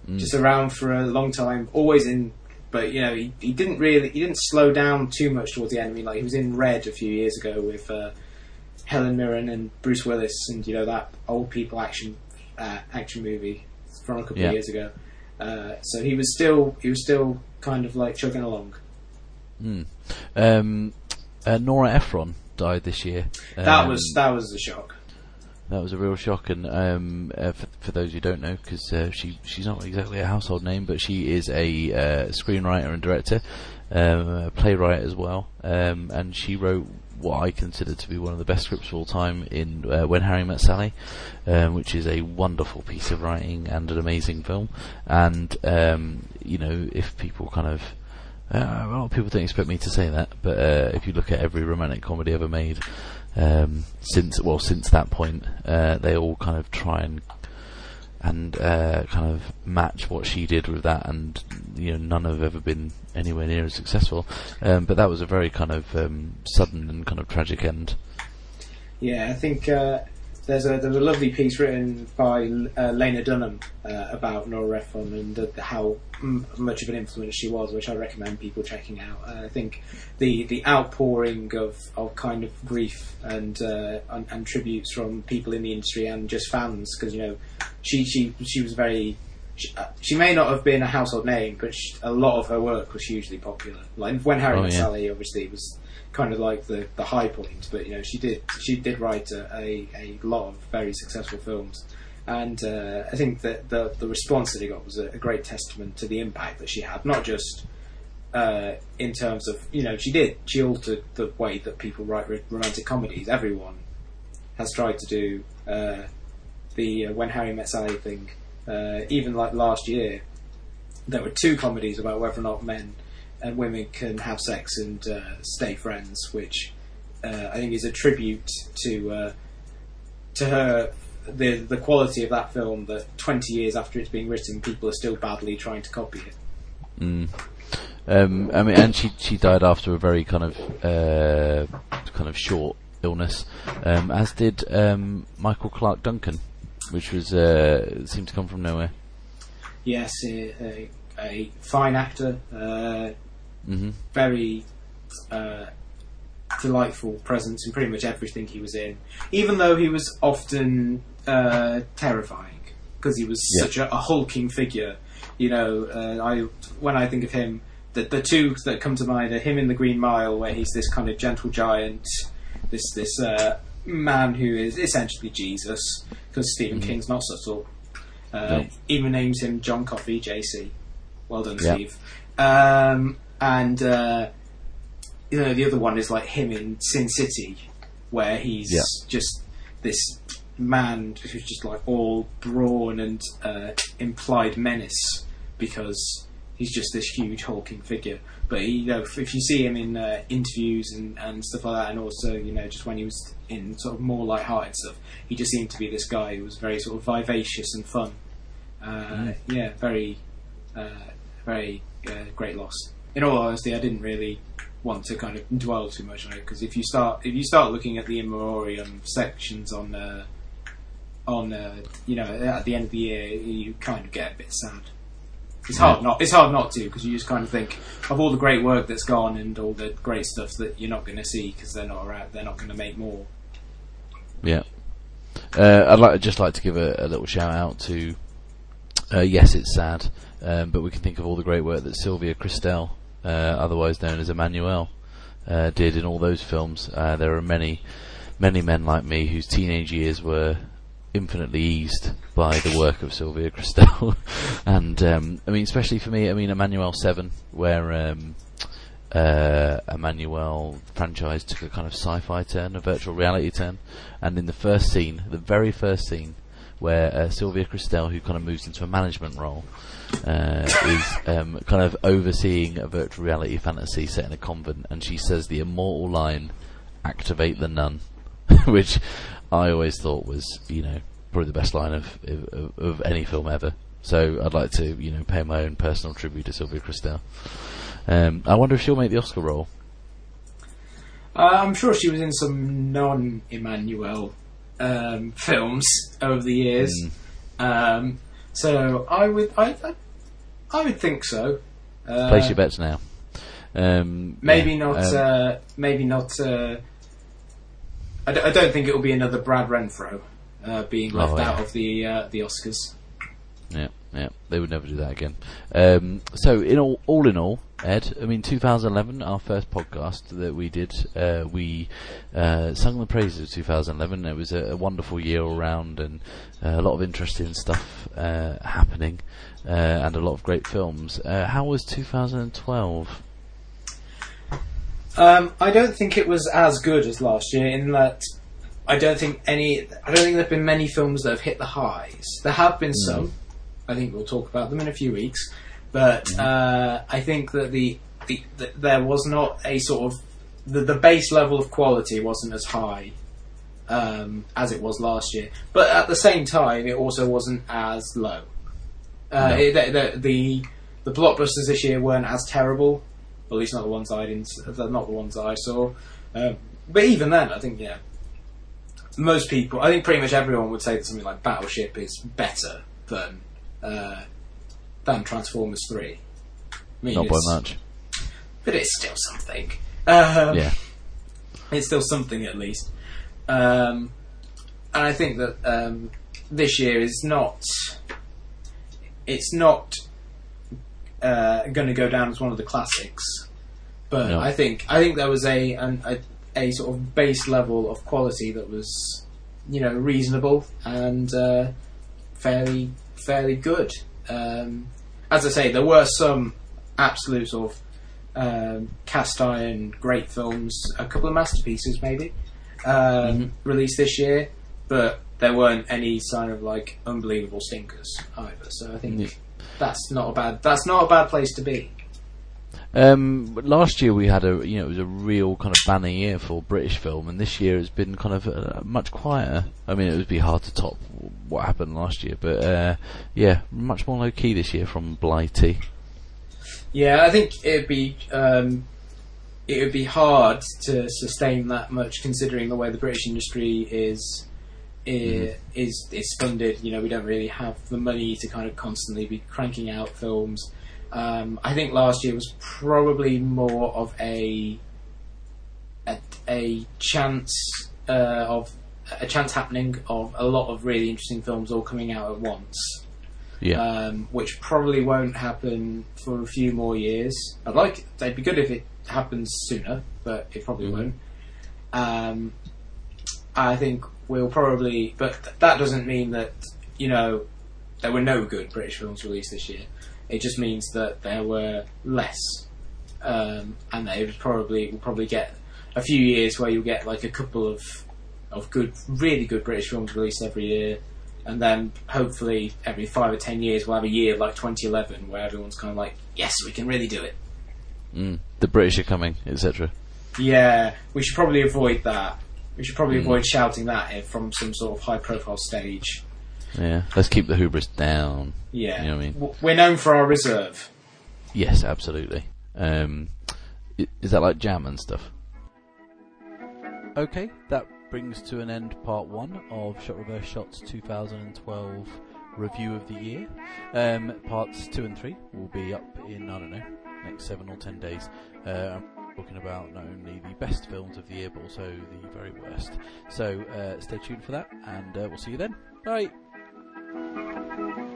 Mm. Just around for a long time. Always in. But you know, he, he didn't really. He didn't slow down too much towards the end. I mean, like he was in Red a few years ago with uh, Helen Mirren and Bruce Willis, and you know that old people action uh, action movie from a couple Yeah. of years ago. Uh, so he was still. He was still kind of like chugging along. Mm. Um, uh, Nora Ephron died this year. that Um, was that was a shock. That was a real shock, and um, uh, for, for those who don't know, because uh, she she's not exactly a household name, but she is a uh, screenwriter and director, um, a playwright as well, um, and she wrote what I consider to be one of the best scripts of all time in uh, When Harry Met Sally, um, which is a wonderful piece of writing and an amazing film. And um, you know, if people kind of uh, a lot of people don't expect me to say that, but uh, if you look at every romantic comedy ever made, um, since well since that point, uh, they all kind of try and and uh, kind of match what she did with that, and you know none have ever been anywhere near as successful. Um, but that was a very kind of um, sudden and kind of tragic end. Yeah, I think uh, there's a there's a lovely piece written by uh, Lena Dunham uh, about Nora Ephron and uh, how m- much of an influence she was, which I recommend people checking out. Uh, I think the the outpouring of, of kind of grief and, uh, and and tributes from people in the industry and just fans, because you know she she she was very. She, uh, she may not have been a household name, but sh a lot of her work was hugely popular. Like when Harry Oh, Met yeah. Sally, obviously, was kind of like the, the high point. But you know, she did she did write a, a, a lot of very successful films, and uh, I think that the the response that he got was a, a great testament to the impact that she had, not just uh, in terms of you know she did she altered the way that people write ro- romantic comedies. Everyone has tried to do uh, the uh, When Harry Met Sally thing. Uh, even like last year, there were two comedies about whether or not men and women can have sex and uh, stay friends, which uh, I think is a tribute to uh, to her the the quality of that film. That twenty years after it's being written, people are still badly trying to copy it. Mm. Um, I mean, and she she died after a very kind of uh, kind of short illness, um, as did um, Michael Clarke Duncan, which was uh, seemed to come from nowhere. Yes, a, a, a fine actor, uh, hmm very uh, delightful presence in pretty much everything he was in, even though he was often uh, terrifying because he was Yeah. such a, a hulking figure. You know, uh, I when I think of him, the the two that come to mind are him in the Green Mile, where he's this kind of gentle giant, this this uh, man who is essentially Jesus, because Stephen King's not subtle. Uh, No. Even names him John Coffey, JC. Well done, Yeah. Steve. Um, and uh, you know, the other one is like him in Sin City, where he's Yeah. just this man who's just like all brawn and uh, implied menace because he's just this huge hulking figure. But he, you know, if, if you see him in uh, interviews and, and stuff like that, and also you know just when he was in sort of more light-hearted stuff, he just seemed to be this guy who was very sort of vivacious and fun. Uh, Yeah, very, uh, very uh, great loss. In all honesty, I didn't really want to kind of dwell too much on it because if you start if you start looking at the in memoriam sections on uh, on uh, you know at the end of the year, you kind of get a bit sad. It's hard not it's hard not to because you just kind of think of all the great work that's gone and all the great stuff that you're not going to see because they're not around, they're not going to make more. Yeah. Uh, I'd like just like to give a, a little shout out to. Uh, yes, it's sad, um, but we can think of all the great work that Sylvia Kristel, otherwise known as Emmanuelle, uh, did in all those films. Uh, there are many, many men like me whose teenage years were infinitely eased by the work of Sylvia Kristel, and um, I mean, especially for me, I mean, Emmanuelle Seven, where um, uh, Emmanuelle franchise took a kind of sci-fi turn, a virtual reality turn, and in the first scene, the very first scene, where uh, Sylvia Kristel, who kind of moves into a management role, uh, is um, kind of overseeing a virtual reality fantasy set in a convent, and she says the immortal line, "Activate the nun," which I always thought was, you know, probably the best line of, of of any film ever. So I'd like to, you know, pay my own personal tribute to Sylvia Kristel. Um, I wonder if she'll make the Oscar roll. Uh, I'm sure she was in some non-Emmanuelle um, films over the years. Mm. Um, so I would, I, I, I would think so. Uh, Place your bets now. Um, Maybe yeah, not. um, uh, maybe not. Uh, I, d- I don't think it will be another Brad Renfro uh, being left Oh, yeah. out of the uh, the Oscars. Yeah, yeah, they would never do that again. Um, so, in all, all in all, Ed, I mean, 2011, our first podcast that we did, uh, we uh, sung the praises of 2011. It was a, a wonderful year all round, and uh, a lot of interesting stuff uh, happening, uh, and a lot of great films. Uh, how was 2012? Um, I don't think it was as good as last year in that I don't think any. I don't think there have been many films that have hit the highs. There have been some. I think we'll talk about them in a few weeks. But uh, I think that the, the, the there was not a sort of the, the base level of quality wasn't as high um, as it was last year. But at the same time, it also wasn't as low. Uh, No. it- the, the, the the blockbusters this year weren't as terrible. At least not the ones I didn't. Not the ones I saw. Um, but even then, I think yeah, most people. I think pretty much everyone would say that something like Battleship is better than uh, than Transformers Three. I mean, Not by much. but it's still something. Um, Yeah. it's still something at least. Um, and I think that um, this year is not. It's not uh, going to go down as one of the classics, but No. I think I think there was a, an, a a sort of base level of quality that was, you know, reasonable and uh, fairly fairly good. Um, as I say, there were some absolute sort of um, cast iron great films, a couple of masterpieces maybe um, released this year, but there weren't any sign of like unbelievable stinkers either. So I think Yeah. that's not a bad that's not a bad place to be. Um, last year we had a you know it was a real kind of banner year for British film, and this year it's been kind of uh, much quieter. I mean, it would be hard to top what happened last year, but uh, yeah, much more low key this year from Blighty. Yeah, I think it'd be um, it would be hard to sustain that much considering the way the British industry is i- is is funded. You know, we don't really have the money to kind of constantly be cranking out films. Um, I think last year was probably more of a a, a chance uh, of a chance happening of a lot of really interesting films all coming out at once Yeah, um, which probably won't happen for a few more years. I'd like it'd be good if it happens sooner, but it probably Mhm. won't. Um, I think we'll probably, but th- that doesn't mean that you know there were no good British films released this year. It just means that there were less, um, and they would probably will probably get a few years where you'll get like a couple of of good, really good British films released every year, and then hopefully every five or ten years we'll have a year like 2011 where everyone's kind of like, yes, we can really do it. mm, the British are coming, etc. Yeah, we should probably avoid that. We should probably Mm. avoid shouting that from some sort of high-profile stage. Yeah, let's keep the hubris down. Yeah, You know what I mean? We're known for our reserve. Yes, absolutely. Um, is that like jam and stuff? Okay, that brings to an end part one of Shot Reverse Shots 2012 review of the year. Um, parts two and three will be up in I don't know next seven or ten days. Uh, I'm talking about not only the best films of the year but also the very worst. So uh, stay tuned for that, and uh, we'll see you then. Bye. Thank you.